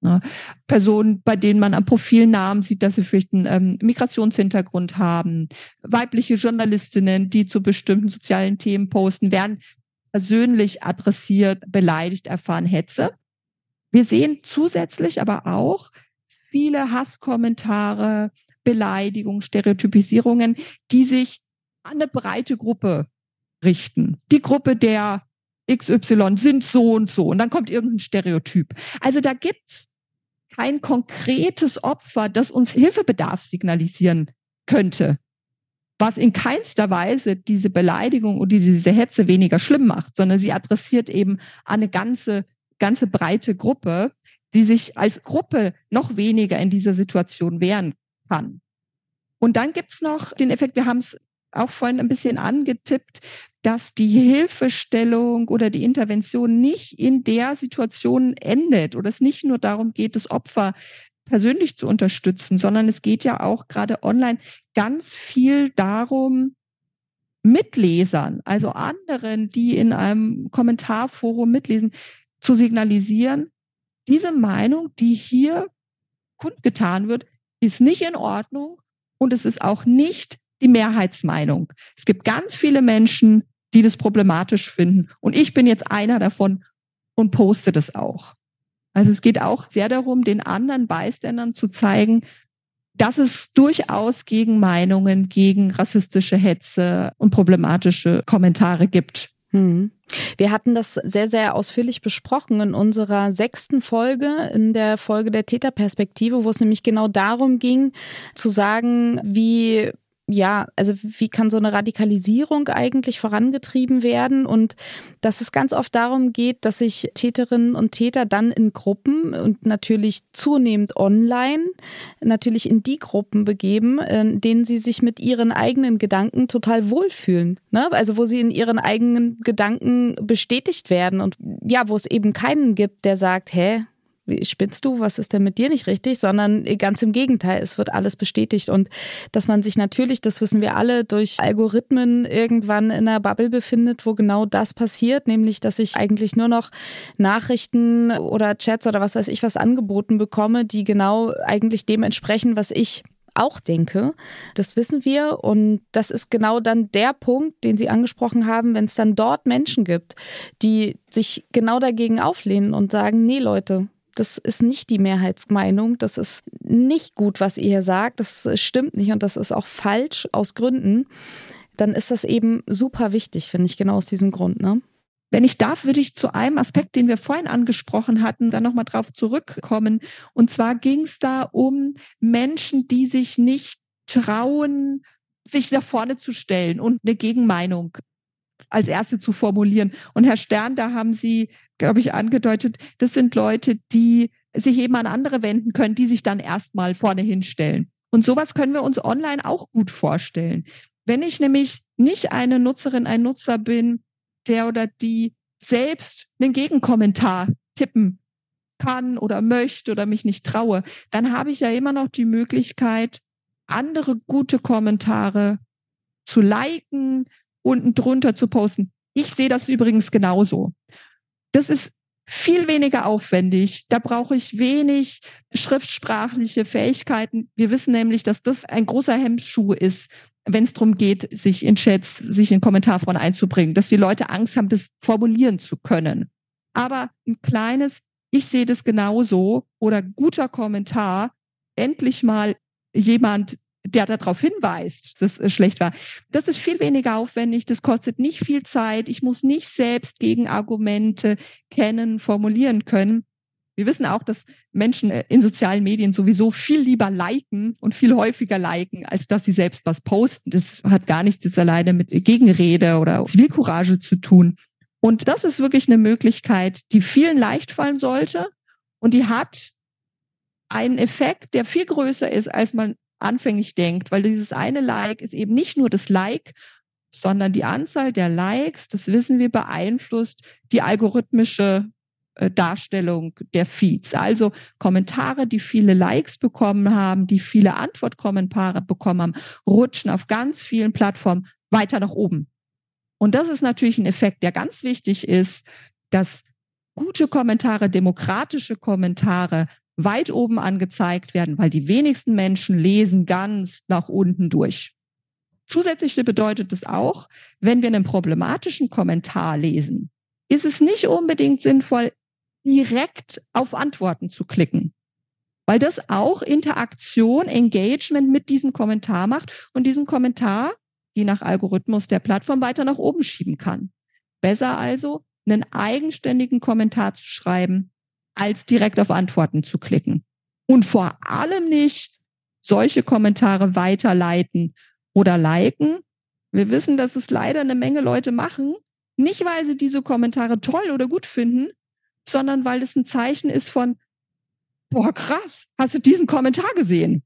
Ja, Personen, bei denen man am Profilnamen sieht, dass sie vielleicht einen ähm, Migrationshintergrund haben, weibliche Journalistinnen, die zu bestimmten sozialen Themen posten, werden persönlich adressiert, beleidigt, erfahren Hetze. Wir sehen zusätzlich aber auch, viele Hasskommentare, Beleidigungen, Stereotypisierungen, die sich an eine breite Gruppe richten. Die Gruppe der XY sind so und so und dann kommt irgendein Stereotyp. Also da gibt's kein konkretes Opfer, das uns Hilfebedarf signalisieren könnte, was in keinster Weise diese Beleidigung oder diese Hetze weniger schlimm macht, sondern sie adressiert eben eine ganze, ganze breite Gruppe, die sich als Gruppe noch weniger in dieser Situation wehren kann. Und dann gibt's noch den Effekt, wir haben es auch vorhin ein bisschen angetippt, dass die Hilfestellung oder die Intervention nicht in der Situation endet oder es nicht nur darum geht, das Opfer persönlich zu unterstützen, sondern es geht ja auch gerade online ganz viel darum, Mitlesern, also anderen, die in einem Kommentarforum mitlesen, zu signalisieren, diese Meinung, die hier kundgetan wird, ist nicht in Ordnung und es ist auch nicht die Mehrheitsmeinung. Es gibt ganz viele Menschen, die das problematisch finden und ich bin jetzt einer davon und poste das auch. Also es geht auch sehr darum, den anderen Beiständern zu zeigen, dass es durchaus gegen Meinungen, gegen rassistische Hetze und problematische Kommentare gibt. Hm. Wir hatten das sehr, sehr ausführlich besprochen in unserer sechsten Folge, in der Folge der Täterperspektive, wo es nämlich genau darum ging, zu sagen, wie ja, also wie kann so eine Radikalisierung eigentlich vorangetrieben werden und dass es ganz oft darum geht, dass sich Täterinnen und Täter dann in Gruppen und natürlich zunehmend online natürlich in die Gruppen begeben, in denen sie sich mit ihren eigenen Gedanken total wohlfühlen. Ne? Also wo sie in ihren eigenen Gedanken bestätigt werden und ja, wo es eben keinen gibt, der sagt, hä, spinnst du, was ist denn mit dir nicht richtig, sondern ganz im Gegenteil, es wird alles bestätigt. Und dass man sich natürlich, das wissen wir alle, durch Algorithmen irgendwann in einer Bubble befindet, wo genau das passiert, nämlich dass ich eigentlich nur noch Nachrichten oder Chats oder was weiß ich was angeboten bekomme, die genau eigentlich dem entsprechen, was ich auch denke. Das wissen wir. Und das ist genau dann der Punkt, den Sie angesprochen haben, wenn es dann dort Menschen gibt, die sich genau dagegen auflehnen und sagen, nee Leute, das ist nicht die Mehrheitsmeinung, das ist nicht gut, was ihr hier sagt, das stimmt nicht und das ist auch falsch aus Gründen, dann ist das eben super wichtig, finde ich, genau aus diesem Grund. Ne? Wenn ich darf, würde ich zu einem Aspekt, den wir vorhin angesprochen hatten, dann nochmal drauf zurückkommen. Und zwar ging es da um Menschen, die sich nicht trauen, sich nach vorne zu stellen und eine Gegenmeinung als erste zu formulieren. Und Herr Stern, da haben Sie, glaube ich, angedeutet, das sind Leute, die sich eben an andere wenden können, die sich dann erstmal vorne hinstellen. Und sowas können wir uns online auch gut vorstellen. Wenn ich nämlich nicht eine Nutzerin, ein Nutzer bin, der oder die selbst einen Gegenkommentar tippen kann oder möchte oder mich nicht traue, dann habe ich ja immer noch die Möglichkeit, andere gute Kommentare zu liken, unten drunter zu posten. Ich sehe das übrigens genauso. Das ist viel weniger aufwendig. Da brauche ich wenig schriftsprachliche Fähigkeiten. Wir wissen nämlich, dass das ein großer Hemmschuh ist, wenn es darum geht, sich in Chats, sich in Kommentarforen einzubringen, dass die Leute Angst haben, das formulieren zu können. Aber ein kleines, ich sehe das genauso oder guter Kommentar, endlich mal jemand, der darauf hinweist, dass es schlecht war. Das ist viel weniger aufwendig, das kostet nicht viel Zeit, ich muss nicht selbst Gegenargumente kennen, formulieren können. Wir wissen auch, dass Menschen äh, in sozialen Medien sowieso viel lieber liken und viel häufiger liken, als dass sie selbst was posten. Das hat gar nichts jetzt alleine mit Gegenrede oder Zivilcourage zu tun. Und das ist wirklich eine Möglichkeit, die vielen leicht fallen sollte. Und die hat einen Effekt, der viel größer ist, als man anfänglich denkt, weil dieses eine Like ist eben nicht nur das Like, sondern die Anzahl der Likes, das wissen wir, beeinflusst die algorithmische äh, Darstellung der Feeds. Also Kommentare, die viele Likes bekommen haben, die viele Antwortkommentare bekommen haben, rutschen auf ganz vielen Plattformen weiter nach oben. Und das ist natürlich ein Effekt, der ganz wichtig ist, dass gute Kommentare, demokratische Kommentare weit oben angezeigt werden, weil die wenigsten Menschen lesen ganz nach unten durch. Zusätzlich bedeutet es auch, wenn wir einen problematischen Kommentar lesen, ist es nicht unbedingt sinnvoll, direkt auf Antworten zu klicken, weil das auch Interaktion, Engagement mit diesem Kommentar macht und diesen Kommentar, je nach Algorithmus der Plattform, weiter nach oben schieben kann. Besser also, einen eigenständigen Kommentar zu schreiben, als direkt auf Antworten zu klicken. Und vor allem nicht solche Kommentare weiterleiten oder liken. Wir wissen, dass es leider eine Menge Leute machen, nicht weil sie diese Kommentare toll oder gut finden, sondern weil es ein Zeichen ist von, boah, krass, hast du diesen Kommentar gesehen?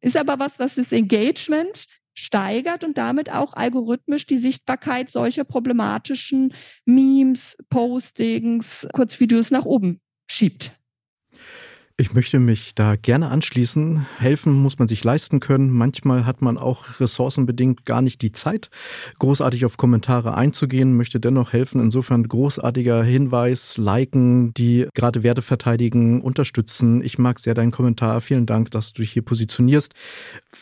Ist aber was, was das Engagement steigert und damit auch algorithmisch die Sichtbarkeit solcher problematischen Memes, Postings, Kurzvideos nach oben schiebt. Ich möchte mich da gerne anschließen. Helfen muss man sich leisten können. Manchmal hat man auch ressourcenbedingt gar nicht die Zeit, großartig auf Kommentare einzugehen, möchte dennoch helfen. Insofern großartiger Hinweis, liken, die gerade Werte verteidigen, unterstützen. Ich mag sehr deinen Kommentar. Vielen Dank, dass du dich hier positionierst.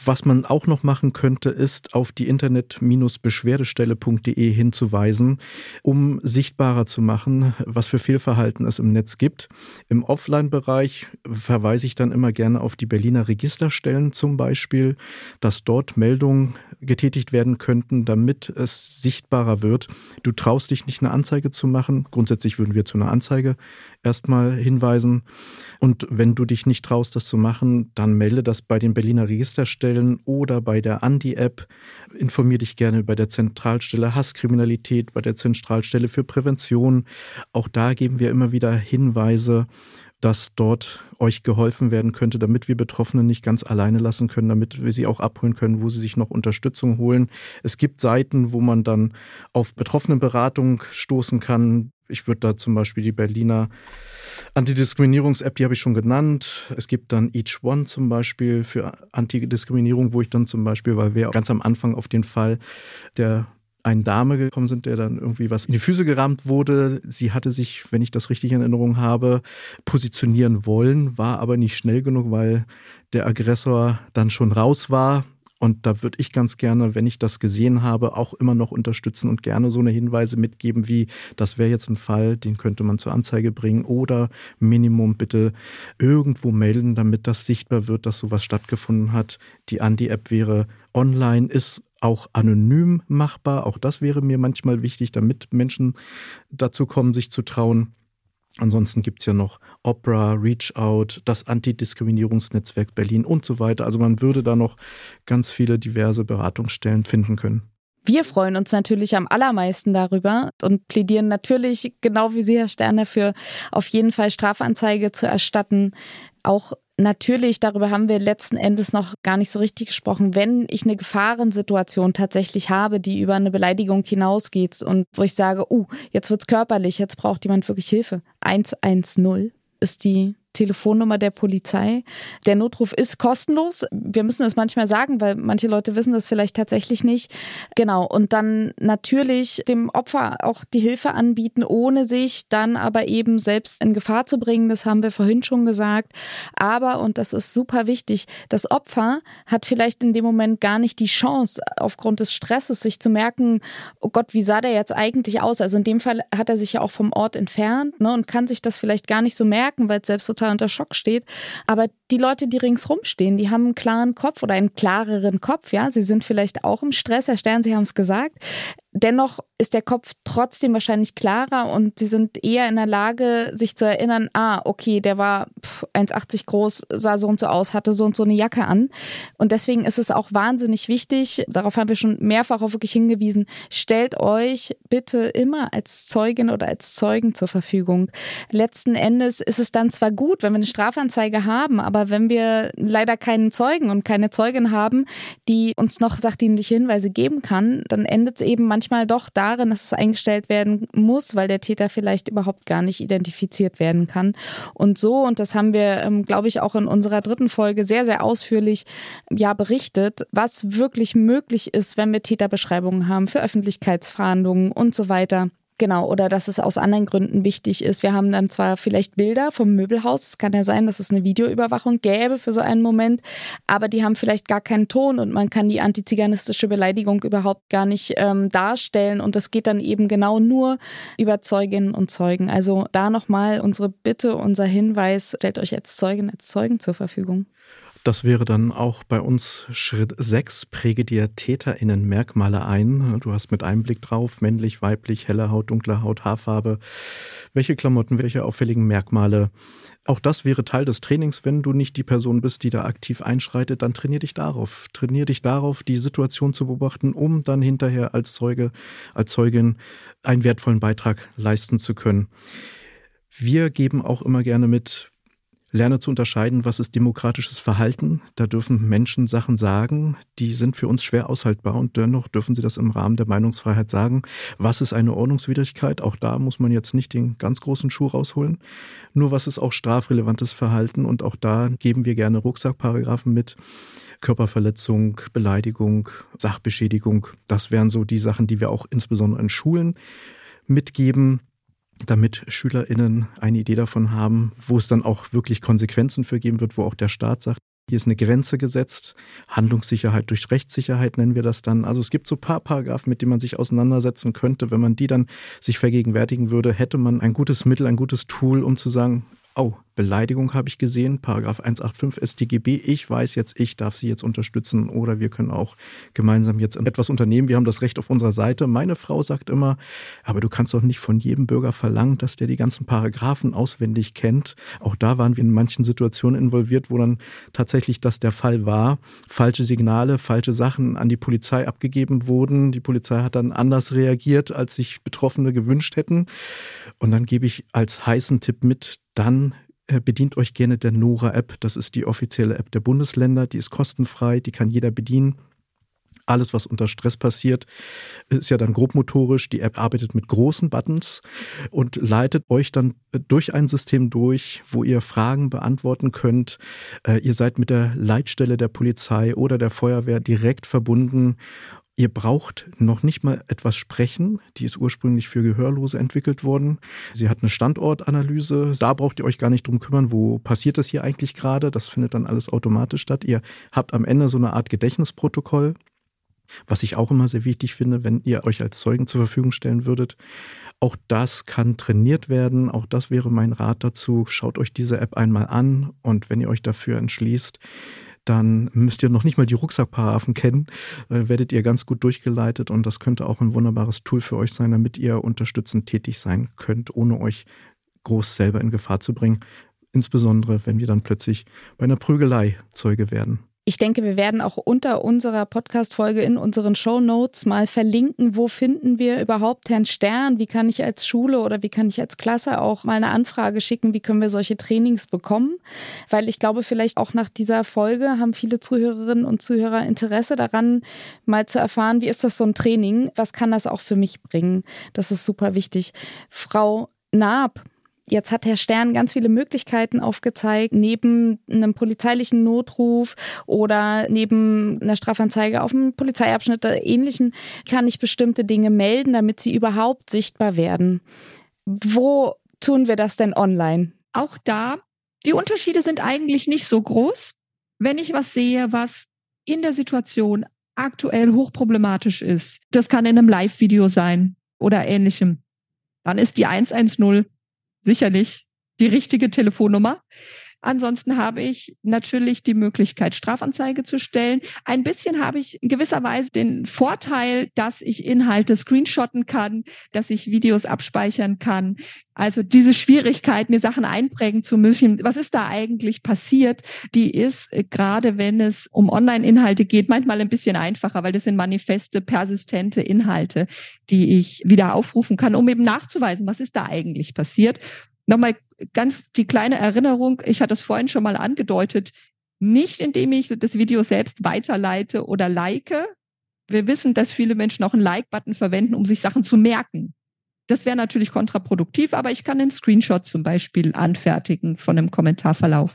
Was man auch noch machen könnte, ist auf die internet-beschwerdestelle.de hinzuweisen, um sichtbarer zu machen, was für Fehlverhalten es im Netz gibt. Im Offline-Bereich verweise ich dann immer gerne auf die Berliner Registerstellen zum Beispiel, dass dort Meldungen getätigt werden könnten, damit es sichtbarer wird. Du traust dich nicht, eine Anzeige zu machen. Grundsätzlich würden wir zu einer Anzeige erstmal hinweisen. Und wenn du dich nicht traust, das zu machen, dann melde das bei den Berliner Registerstellen oder bei der Andi-App. Informier dich gerne bei der Zentralstelle Hasskriminalität, bei der Zentralstelle für Prävention. Auch da geben wir immer wieder Hinweise, dass dort euch geholfen werden könnte, damit wir Betroffene nicht ganz alleine lassen können, damit wir sie auch abholen können, wo sie sich noch Unterstützung holen. Es gibt Seiten, wo man dann auf Betroffenenberatung stoßen kann. Ich würde da zum Beispiel die Berliner Antidiskriminierungs-App, die habe ich schon genannt. Es gibt dann Each One zum Beispiel für Antidiskriminierung, wo ich dann zum Beispiel, weil wir ganz am Anfang auf den Fall der eine Dame gekommen sind, der dann irgendwie was in die Füße gerammt wurde. Sie hatte sich, wenn ich das richtig in Erinnerung habe, positionieren wollen, war aber nicht schnell genug, weil der Aggressor dann schon raus war. Und da würde ich ganz gerne, wenn ich das gesehen habe, auch immer noch unterstützen und gerne so eine Hinweise mitgeben, wie das wäre jetzt ein Fall, den könnte man zur Anzeige bringen oder Minimum bitte irgendwo melden, damit das sichtbar wird, dass sowas stattgefunden hat. Die Andi-App wäre online, ist auch anonym machbar. Auch das wäre mir manchmal wichtig, damit Menschen dazu kommen, sich zu trauen. Ansonsten gibt es ja noch Opera, Reach Out, das Antidiskriminierungsnetzwerk Berlin und so weiter. Also man würde da noch ganz viele diverse Beratungsstellen finden können. Wir freuen uns natürlich am allermeisten darüber und plädieren natürlich, genau wie Sie, Herr Stern, dafür, auf jeden Fall Strafanzeige zu erstatten. Auch natürlich, darüber haben wir letzten Endes noch gar nicht so richtig gesprochen, wenn ich eine Gefahrensituation tatsächlich habe, die über eine Beleidigung hinausgeht und wo ich sage, uh, jetzt wird's körperlich, jetzt braucht jemand wirklich Hilfe. 110 ist die Telefonnummer der Polizei. Der Notruf ist kostenlos. Wir müssen es manchmal sagen, weil manche Leute wissen das vielleicht tatsächlich nicht. Genau. Und dann natürlich dem Opfer auch die Hilfe anbieten, ohne sich dann aber eben selbst in Gefahr zu bringen. Das haben wir vorhin schon gesagt. Aber, und das ist super wichtig, das Opfer hat vielleicht in dem Moment gar nicht die Chance, aufgrund des Stresses sich zu merken, oh Gott, wie sah der jetzt eigentlich aus? Also in dem Fall hat er sich ja auch vom Ort entfernt ne, und kann sich das vielleicht gar nicht so merken, weil es selbst total total unter Schock steht. Aber die Leute, die ringsrum stehen, die haben einen klaren Kopf oder einen klareren Kopf, ja. Sie sind vielleicht auch im Stress, Herr Stern, Sie haben es gesagt. Dennoch ist der Kopf trotzdem wahrscheinlich klarer und sie sind eher in der Lage, sich zu erinnern, ah, okay, der war 1,80 groß, sah so und so aus, hatte so und so eine Jacke an. Und deswegen ist es auch wahnsinnig wichtig, darauf haben wir schon mehrfach auch wirklich hingewiesen, stellt euch bitte immer als Zeugin oder als Zeugen zur Verfügung. Letzten Endes ist es dann zwar gut, wenn wir eine Strafanzeige haben, aber wenn wir leider keinen Zeugen und keine Zeugin haben, die uns noch sachdienliche Hinweise geben kann, dann endet es eben manchmal manchmal doch darin, dass es eingestellt werden muss, weil der Täter vielleicht überhaupt gar nicht identifiziert werden kann. Und so, und das haben wir, ähm, glaube ich, auch in unserer dritten Folge sehr, sehr ausführlich ja berichtet, was wirklich möglich ist, wenn wir Täterbeschreibungen haben für Öffentlichkeitsfahndungen und so weiter. Genau, oder dass es aus anderen Gründen wichtig ist. Wir haben dann zwar vielleicht Bilder vom Möbelhaus, es kann ja sein, dass es eine Videoüberwachung gäbe für so einen Moment, aber die haben vielleicht gar keinen Ton und man kann die antiziganistische Beleidigung überhaupt gar nicht ähm, darstellen und das geht dann eben genau nur über Zeuginnen und Zeugen. Also da nochmal unsere Bitte, unser Hinweis, stellt euch als Zeugin, als Zeugen zur Verfügung. Das wäre dann auch bei uns Schritt 6. Präge dir TäterInnen Merkmale ein. Du hast mit Einblick drauf, männlich, weiblich, helle Haut, dunkle Haut, Haarfarbe. Welche Klamotten, welche auffälligen Merkmale. Auch das wäre Teil des Trainings. Wenn du nicht die Person bist, die da aktiv einschreitet, dann trainier dich darauf. Trainier dich darauf, die Situation zu beobachten, um dann hinterher als Zeuge, als Zeugin einen wertvollen Beitrag leisten zu können. Wir geben auch immer gerne mit, lerne zu unterscheiden, was ist demokratisches Verhalten. Da dürfen Menschen Sachen sagen, die sind für uns schwer aushaltbar und dennoch dürfen sie das im Rahmen der Meinungsfreiheit sagen. Was ist eine Ordnungswidrigkeit? Auch da muss man jetzt nicht den ganz großen Schuh rausholen. Nur was ist auch strafrelevantes Verhalten? Und auch da geben wir gerne Rucksackparagraphen mit. Körperverletzung, Beleidigung, Sachbeschädigung. Das wären so die Sachen, die wir auch insbesondere in Schulen mitgeben damit SchülerInnen eine Idee davon haben, wo es dann auch wirklich Konsequenzen für geben wird, wo auch der Staat sagt, hier ist eine Grenze gesetzt. Handlungssicherheit durch Rechtssicherheit nennen wir das dann. Also es gibt so ein paar Paragraphen, mit denen man sich auseinandersetzen könnte. Wenn man die dann sich vergegenwärtigen würde, hätte man ein gutes Mittel, ein gutes Tool, um zu sagen, oh, Beleidigung habe ich gesehen, Paragraph 185 StGB. Ich weiß jetzt, ich darf Sie jetzt unterstützen oder wir können auch gemeinsam jetzt etwas unternehmen. Wir haben das Recht auf unserer Seite. Meine Frau sagt immer, aber du kannst doch nicht von jedem Bürger verlangen, dass der die ganzen Paragraphen auswendig kennt. Auch da waren wir in manchen Situationen involviert, wo dann tatsächlich das der Fall war. Falsche Signale, falsche Sachen an die Polizei abgegeben wurden. Die Polizei hat dann anders reagiert, als sich Betroffene gewünscht hätten. Und dann gebe ich als heißen Tipp mit, dann äh, bedient euch gerne der Nora-App. Das ist die offizielle App der Bundesländer. Die ist kostenfrei, die kann jeder bedienen. Alles, was unter Stress passiert, ist ja dann grobmotorisch. Die App arbeitet mit großen Buttons und leitet euch dann durch ein System durch, wo ihr Fragen beantworten könnt. Äh, ihr seid mit der Leitstelle der Polizei oder der Feuerwehr direkt verbunden Ihr braucht noch nicht mal etwas sprechen. Die ist ursprünglich für Gehörlose entwickelt worden. Sie hat eine Standortanalyse. Da braucht ihr euch gar nicht drum kümmern, wo passiert das hier eigentlich gerade. Das findet dann alles automatisch statt. Ihr habt am Ende so eine Art Gedächtnisprotokoll. Was ich auch immer sehr wichtig finde, wenn ihr euch als Zeugen zur Verfügung stellen würdet. Auch das kann trainiert werden. Auch das wäre mein Rat dazu. Schaut euch diese App einmal an und wenn ihr euch dafür entschließt, dann müsst ihr noch nicht mal die Rucksackparagraphen kennen, äh, werdet ihr ganz gut durchgeleitet und das könnte auch ein wunderbares Tool für euch sein, damit ihr unterstützend tätig sein könnt, ohne euch groß selber in Gefahr zu bringen. Insbesondere, wenn wir dann plötzlich bei einer Prügelei Zeuge werden. Ich denke, wir werden auch unter unserer Podcast-Folge in unseren Show Notes mal verlinken, wo finden wir überhaupt Herrn Stern? Wie kann ich als Schule oder wie kann ich als Klasse auch mal eine Anfrage schicken? Wie können wir solche Trainings bekommen? Weil ich glaube, vielleicht auch nach dieser Folge haben viele Zuhörerinnen und Zuhörer Interesse daran, mal zu erfahren, wie ist das so ein Training? Was kann das auch für mich bringen? Das ist super wichtig. Frau Naab, Jetzt hat Herr Stern ganz viele Möglichkeiten aufgezeigt, neben einem polizeilichen Notruf oder neben einer Strafanzeige auf dem Polizeiabschnitt oder ähnlichem kann ich bestimmte Dinge melden, damit sie überhaupt sichtbar werden. Wo tun wir das denn online? Auch da, die Unterschiede sind eigentlich nicht so groß. Wenn ich was sehe, was in der Situation aktuell hochproblematisch ist, das kann in einem Live-Video sein oder ähnlichem, dann ist die 110 sicherlich die richtige Telefonnummer. Ansonsten habe ich natürlich die Möglichkeit, Strafanzeige zu stellen. Ein bisschen habe ich in gewisser Weise den Vorteil, dass ich Inhalte screenshotten kann, dass ich Videos abspeichern kann. Also diese Schwierigkeit, mir Sachen einprägen zu müssen, was ist da eigentlich passiert, die ist äh, gerade, wenn es um Online-Inhalte geht, manchmal ein bisschen einfacher, weil das sind manifeste, persistente Inhalte, die ich wieder aufrufen kann, um eben nachzuweisen, was ist da eigentlich passiert. Nochmal ganz die kleine Erinnerung, ich hatte es vorhin schon mal angedeutet, nicht indem ich das Video selbst weiterleite oder like. Wir wissen, dass viele Menschen auch einen Like-Button verwenden, um sich Sachen zu merken. Das wäre natürlich kontraproduktiv, aber ich kann einen Screenshot zum Beispiel anfertigen von einem Kommentarverlauf,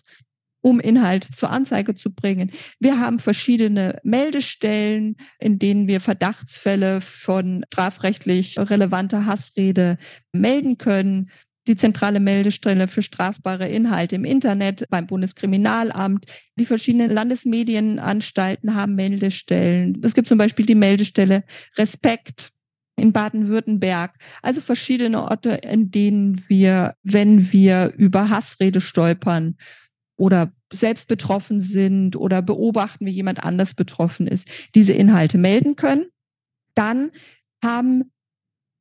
um Inhalt zur Anzeige zu bringen. Wir haben verschiedene Meldestellen, in denen wir Verdachtsfälle von strafrechtlich relevanter Hassrede melden können die zentrale Meldestelle für strafbare Inhalte im Internet beim Bundeskriminalamt. Die verschiedenen Landesmedienanstalten haben Meldestellen. Es gibt zum Beispiel die Meldestelle Respekt in Baden-Württemberg. Also verschiedene Orte, in denen wir, wenn wir über Hassrede stolpern oder selbst betroffen sind oder beobachten, wie jemand anders betroffen ist, diese Inhalte melden können. Dann haben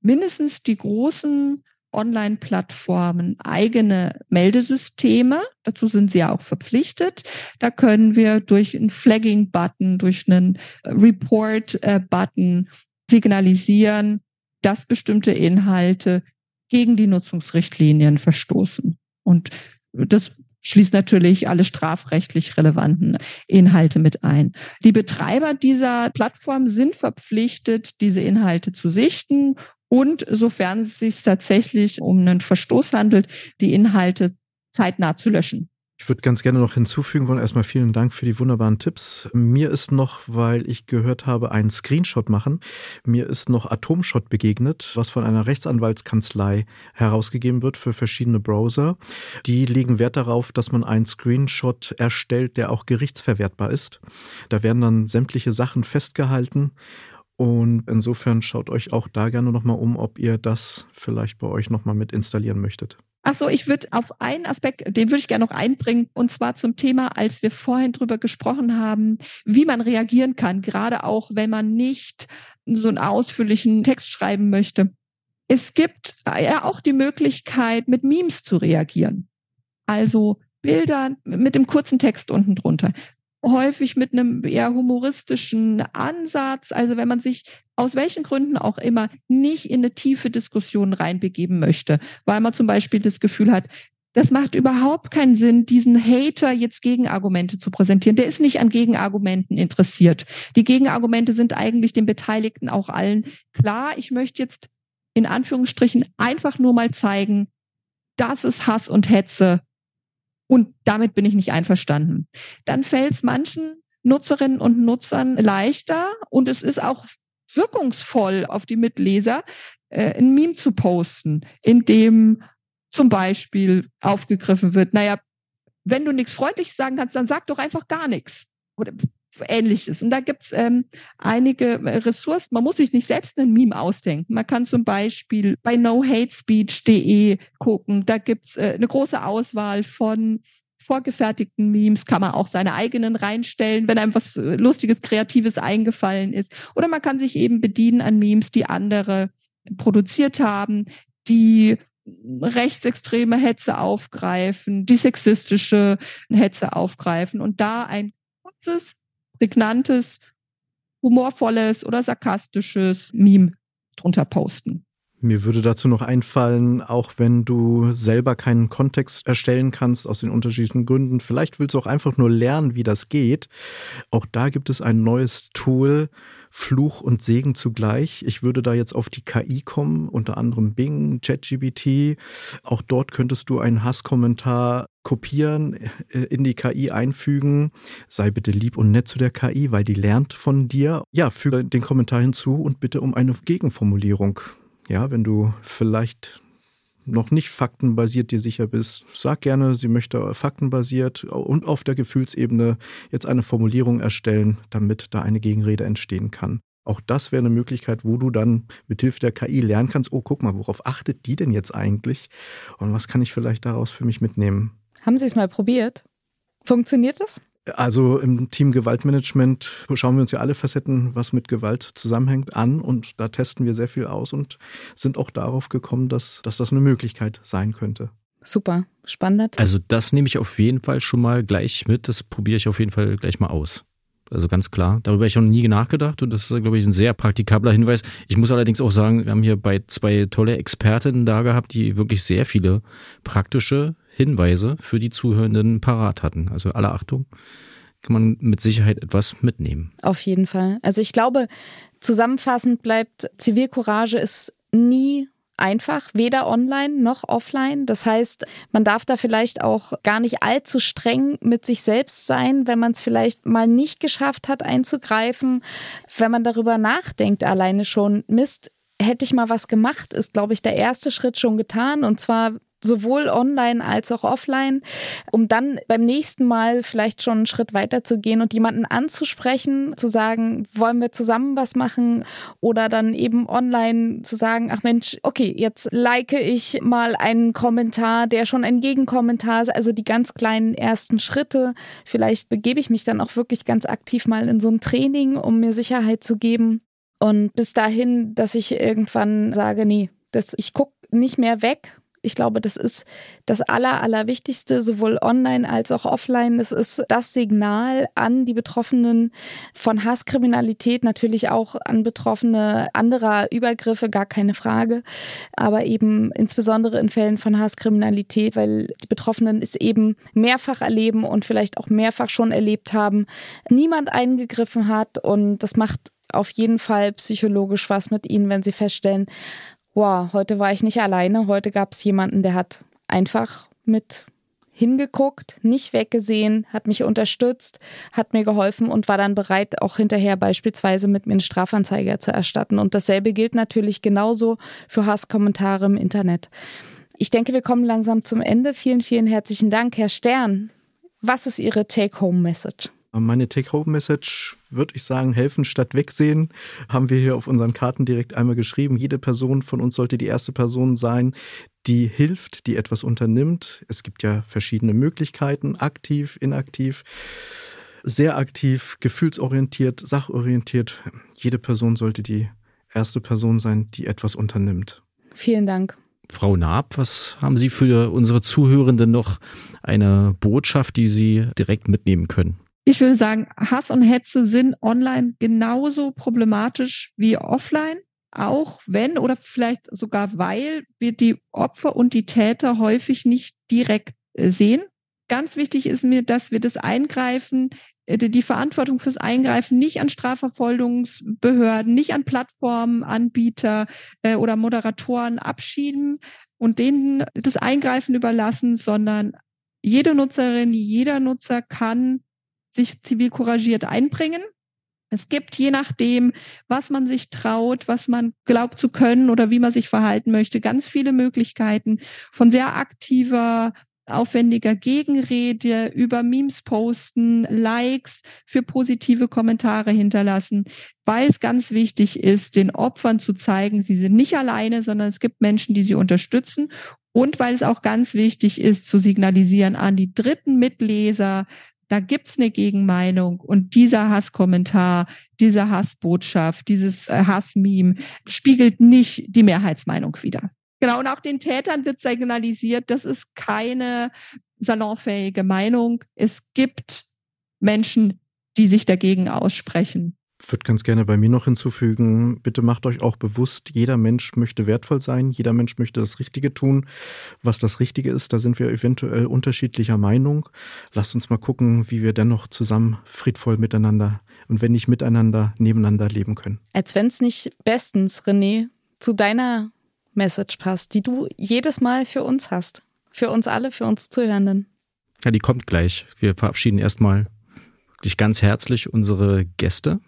mindestens die großen Online-Plattformen eigene Meldesysteme. Dazu sind sie ja auch verpflichtet. Da können wir durch einen Flagging-Button, durch einen Report-Button signalisieren, dass bestimmte Inhalte gegen die Nutzungsrichtlinien verstoßen. Und das schließt natürlich alle strafrechtlich relevanten Inhalte mit ein. Die Betreiber dieser Plattform sind verpflichtet, diese Inhalte zu sichten und sofern es sich tatsächlich um einen Verstoß handelt, die Inhalte zeitnah zu löschen. Ich würde ganz gerne noch hinzufügen wollen, erstmal vielen Dank für die wunderbaren Tipps. Mir ist noch, weil ich gehört habe, einen Screenshot machen. Mir ist noch Atomshot begegnet, was von einer Rechtsanwaltskanzlei herausgegeben wird für verschiedene Browser. Die legen Wert darauf, dass man einen Screenshot erstellt, der auch gerichtsverwertbar ist. Da werden dann sämtliche Sachen festgehalten und insofern schaut euch auch da gerne nochmal um, ob ihr das vielleicht bei euch nochmal mit installieren möchtet. Ach so, ich würde auf einen Aspekt, den würde ich gerne noch einbringen, und zwar zum Thema, als wir vorhin drüber gesprochen haben, wie man reagieren kann, gerade auch, wenn man nicht so einen ausführlichen Text schreiben möchte. Es gibt ja auch die Möglichkeit, mit Memes zu reagieren. Also Bilder mit dem kurzen Text unten drunter häufig mit einem eher humoristischen Ansatz. Also wenn man sich aus welchen Gründen auch immer nicht in eine tiefe Diskussion reinbegeben möchte, weil man zum Beispiel das Gefühl hat, das macht überhaupt keinen Sinn, diesen Hater jetzt Gegenargumente zu präsentieren. Der ist nicht an Gegenargumenten interessiert. Die Gegenargumente sind eigentlich den Beteiligten auch allen klar. Ich möchte jetzt in Anführungsstrichen einfach nur mal zeigen, das ist Hass und Hetze und damit bin ich nicht einverstanden. Dann fällt es manchen Nutzerinnen und Nutzern leichter und es ist auch wirkungsvoll auf die Mitleser, äh, ein Meme zu posten, in dem zum Beispiel aufgegriffen wird, naja, wenn du nichts Freundliches sagen kannst, dann sag doch einfach gar nichts. Oder Ähnliches. Und da gibt's ähm, einige äh, Ressourcen. Man muss sich nicht selbst einen Meme ausdenken. Man kann zum Beispiel bei nohatespeech.de gucken. Da gibt's äh, eine große Auswahl von vorgefertigten Memes, kann man auch seine eigenen reinstellen, wenn einem was äh, Lustiges, Kreatives eingefallen ist. Oder man kann sich eben bedienen an Memes, die andere produziert haben, die rechtsextreme Hetze aufgreifen, die sexistische Hetze aufgreifen und da ein kurzes, prägnantes, humorvolles oder sarkastisches Meme drunter posten. Mir würde dazu noch einfallen, auch wenn du selber keinen Kontext erstellen kannst aus den unterschiedlichen Gründen, vielleicht willst du auch einfach nur lernen, wie das geht. Auch da gibt es ein neues Tool, Fluch und Segen zugleich. Ich würde da jetzt auf die KI kommen, unter anderem Bing, ChatGBT. Auch dort könntest du einen Hasskommentar kopieren, äh, in die KI einfügen. Sei bitte lieb und nett zu der KI, weil die lernt von dir. Ja, füge den Kommentar hinzu und bitte um eine Gegenformulierung. Ja, wenn du vielleicht noch nicht faktenbasiert dir sicher bist, sag gerne, sie möchte faktenbasiert und auf der Gefühlsebene jetzt eine Formulierung erstellen, damit da eine Gegenrede entstehen kann. Auch das wäre eine Möglichkeit, wo du dann mit Hilfe der KI lernen kannst, oh, guck mal, worauf achtet die denn jetzt eigentlich und was kann ich vielleicht daraus für mich mitnehmen? Haben Sie es mal probiert? Funktioniert das? Also im Team Gewaltmanagement schauen wir uns ja alle Facetten, was mit Gewalt zusammenhängt, an und da testen wir sehr viel aus und sind auch darauf gekommen, dass, dass das eine Möglichkeit sein könnte. Super, spannend. Also das nehme ich auf jeden Fall schon mal gleich mit, das probiere ich auf jeden Fall gleich mal aus. Also ganz klar. Darüber habe ich noch nie nachgedacht und das ist, glaube ich, ein sehr praktikabler Hinweis. Ich muss allerdings auch sagen, wir haben hier bei zwei tolle Expertinnen da gehabt, die wirklich sehr viele praktische Hinweise für die Zuhörenden parat hatten. Also alle Achtung, kann man mit Sicherheit etwas mitnehmen. Auf jeden Fall. Also ich glaube, zusammenfassend bleibt, Zivilcourage ist nie einfach, weder online noch offline. Das heißt, man darf da vielleicht auch gar nicht allzu streng mit sich selbst sein, wenn man es vielleicht mal nicht geschafft hat einzugreifen. Wenn man darüber nachdenkt, alleine schon, Mist, hätte ich mal was gemacht, ist, glaube ich, der erste Schritt schon getan. Und zwar sowohl online als auch offline, um dann beim nächsten Mal vielleicht schon einen Schritt weiter zu gehen und jemanden anzusprechen, zu sagen, wollen wir zusammen was machen oder dann eben online zu sagen, ach Mensch, okay, jetzt like ich mal einen Kommentar, der schon ein Gegenkommentar ist, also die ganz kleinen ersten Schritte. Vielleicht begebe ich mich dann auch wirklich ganz aktiv mal in so ein Training, um mir Sicherheit zu geben. Und bis dahin, dass ich irgendwann sage, nee, das, ich gucke nicht mehr weg, ich glaube, das ist das Aller, Allerwichtigste, sowohl online als auch offline. Das ist das Signal an die Betroffenen von Hasskriminalität, natürlich auch an Betroffene anderer Übergriffe, gar keine Frage. Aber eben insbesondere in Fällen von Hasskriminalität, weil die Betroffenen es eben mehrfach erleben und vielleicht auch mehrfach schon erlebt haben, niemand eingegriffen hat und das macht auf jeden Fall psychologisch was mit ihnen, wenn sie feststellen, wow, heute war ich nicht alleine, heute gab es jemanden, der hat einfach mit hingeguckt, nicht weggesehen, hat mich unterstützt, hat mir geholfen und war dann bereit, auch hinterher beispielsweise mit mir eine Strafanzeige zu erstatten. Und dasselbe gilt natürlich genauso für Hasskommentare im Internet. Ich denke, wir kommen langsam zum Ende. Vielen, vielen herzlichen Dank, Herr Stern. Was ist Ihre Take-Home-Message? Meine Take-Home-Message würde ich sagen, helfen statt wegsehen, haben wir hier auf unseren Karten direkt einmal geschrieben. Jede Person von uns sollte die erste Person sein, die hilft, die etwas unternimmt. Es gibt ja verschiedene Möglichkeiten, aktiv, inaktiv, sehr aktiv, gefühlsorientiert, sachorientiert. Jede Person sollte die erste Person sein, die etwas unternimmt. Vielen Dank. Frau Naab, was haben Sie für unsere Zuhörenden noch eine Botschaft, die Sie direkt mitnehmen können? Ich würde sagen, Hass und Hetze sind online genauso problematisch wie offline, auch wenn oder vielleicht sogar weil wir die Opfer und die Täter häufig nicht direkt äh, sehen. Ganz wichtig ist mir, dass wir das Eingreifen, äh, die Verantwortung fürs Eingreifen nicht an Strafverfolgungsbehörden, nicht an Plattformenanbieter äh, oder Moderatoren abschieben und denen das Eingreifen überlassen, sondern jede Nutzerin, jeder Nutzer kann sich zivil couragiert einbringen. Es gibt, je nachdem, was man sich traut, was man glaubt zu können oder wie man sich verhalten möchte, ganz viele Möglichkeiten von sehr aktiver, aufwendiger Gegenrede über Memes posten, Likes für positive Kommentare hinterlassen, weil es ganz wichtig ist, den Opfern zu zeigen, sie sind nicht alleine, sondern es gibt Menschen, die sie unterstützen und weil es auch ganz wichtig ist, zu signalisieren an die dritten Mitleser, da gibt's eine Gegenmeinung und dieser Hasskommentar, diese Hassbotschaft, dieses äh, Hassmeme spiegelt nicht die Mehrheitsmeinung wider. Genau, und auch den Tätern wird signalisiert, das ist keine salonfähige Meinung. Es gibt Menschen, die sich dagegen aussprechen würde ganz gerne bei mir noch hinzufügen, bitte macht euch auch bewusst, jeder Mensch möchte wertvoll sein, jeder Mensch möchte das Richtige tun. Was das Richtige ist, da sind wir eventuell unterschiedlicher Meinung. Lasst uns mal gucken, wie wir dennoch zusammen friedvoll miteinander und wenn nicht miteinander, nebeneinander leben können. Als wenn es nicht bestens, René, zu deiner Message passt, die du jedes Mal für uns hast. Für uns alle, für uns Zuhörenden. Ja, die kommt gleich. Wir verabschieden erstmal wirklich ganz herzlich unsere Gäste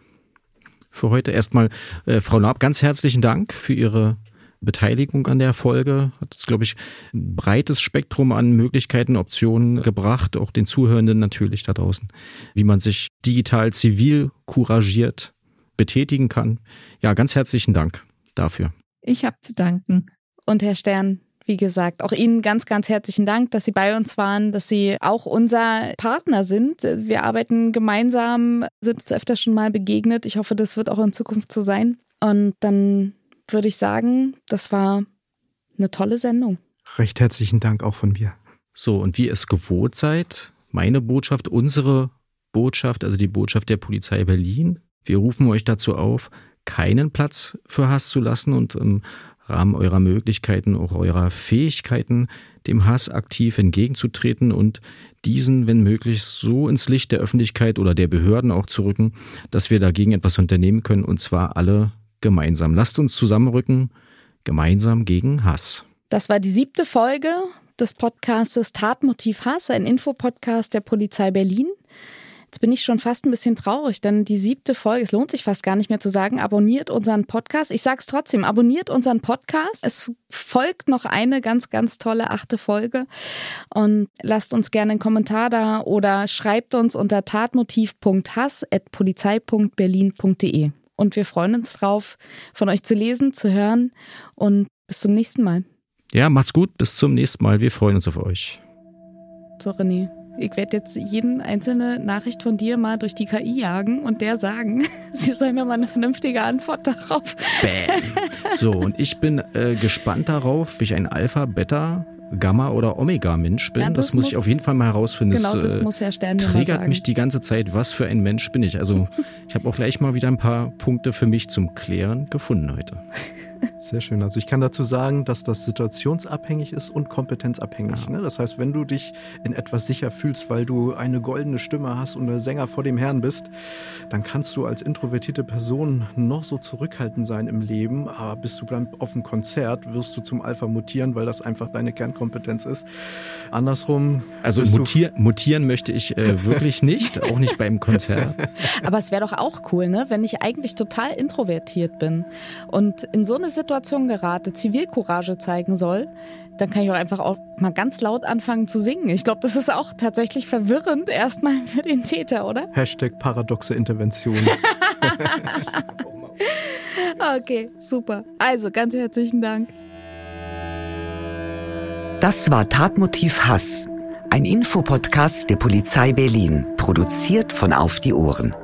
für heute. Erstmal, äh, Frau Naab, ganz herzlichen Dank für Ihre Beteiligung an der Folge. Hat es, glaube ich, ein breites Spektrum an Möglichkeiten, Optionen gebracht, auch den Zuhörenden natürlich da draußen, wie man sich digital zivil couragiert betätigen kann. Ja, ganz herzlichen Dank dafür. Ich habe zu danken. Und Herr Stern, wie gesagt, auch Ihnen ganz, ganz herzlichen Dank, dass Sie bei uns waren, dass Sie auch unser Partner sind. Wir arbeiten gemeinsam, sind uns öfter schon mal begegnet. Ich hoffe, das wird auch in Zukunft so sein. Und dann würde ich sagen, das war eine tolle Sendung. Recht herzlichen Dank auch von mir. So, und wie ihr es gewohnt seid, meine Botschaft, unsere Botschaft, also die Botschaft der Polizei Berlin. Wir rufen euch dazu auf, keinen Platz für Hass zu lassen und im Rahmen eurer Möglichkeiten, auch eurer Fähigkeiten, dem Hass aktiv entgegenzutreten und diesen, wenn möglich, so ins Licht der Öffentlichkeit oder der Behörden auch zu rücken, dass wir dagegen etwas unternehmen können und zwar alle gemeinsam. Lasst uns zusammenrücken, gemeinsam gegen Hass. Das war die siebte Folge des Podcastes Tatmotiv Hass, ein Infopodcast der Polizei Berlin. Jetzt bin ich schon fast ein bisschen traurig, denn die siebte Folge, es lohnt sich fast gar nicht mehr zu sagen, abonniert unseren Podcast. Ich sage es trotzdem, abonniert unseren Podcast. Es folgt noch eine ganz, ganz tolle achte Folge. Und lasst uns gerne einen Kommentar da oder schreibt uns unter tatmotiv.hass.polizei.berlin.de. Und wir freuen uns drauf, von euch zu lesen, zu hören und bis zum nächsten Mal. Ja, macht's gut, bis zum nächsten Mal. Wir freuen uns auf euch. So, René. Ich werde jetzt jeden einzelne Nachricht von dir mal durch die KI jagen und der sagen, sie soll mir mal eine vernünftige Antwort darauf. Bam. So, und ich bin äh, gespannt darauf, wie ich ein Alpha, Beta, Gamma oder Omega Mensch bin. Ja, das, das muss, muss, ich auf jeden Fall mal herausfinden. Genau, das, äh, muss Herr Stern triggert mich die ganze Zeit, was für ein Mensch bin ich. Also ich habe auch gleich mal wieder ein paar Punkte für mich zum Klären gefunden heute. Sehr schön. Also ich kann dazu sagen, dass das situationsabhängig ist und kompetenzabhängig. Ne? Das heißt, wenn du dich in etwas sicher fühlst, weil du eine goldene Stimme hast und der Sänger vor dem Herrn bist, dann kannst du als introvertierte Person noch so zurückhaltend sein im Leben, aber bist du dann auf dem Konzert, wirst du zum Alpha mutieren, weil das einfach deine Kernkompetenz ist. Andersrum. Also mutier, mutieren möchte ich äh, wirklich nicht, auch nicht beim Konzert. Aber es wäre doch auch cool, ne? wenn ich eigentlich total introvertiert bin und in so eine Situation gerate, Zivilcourage zeigen soll, dann kann ich auch einfach auch mal ganz laut anfangen zu singen. Ich glaube, das ist auch tatsächlich verwirrend erstmal für den Täter, oder? Hashtag paradoxe Intervention. okay, super. Also ganz herzlichen Dank. Das war Tatmotiv Hass, ein Infopodcast der Polizei Berlin, produziert von Auf die Ohren.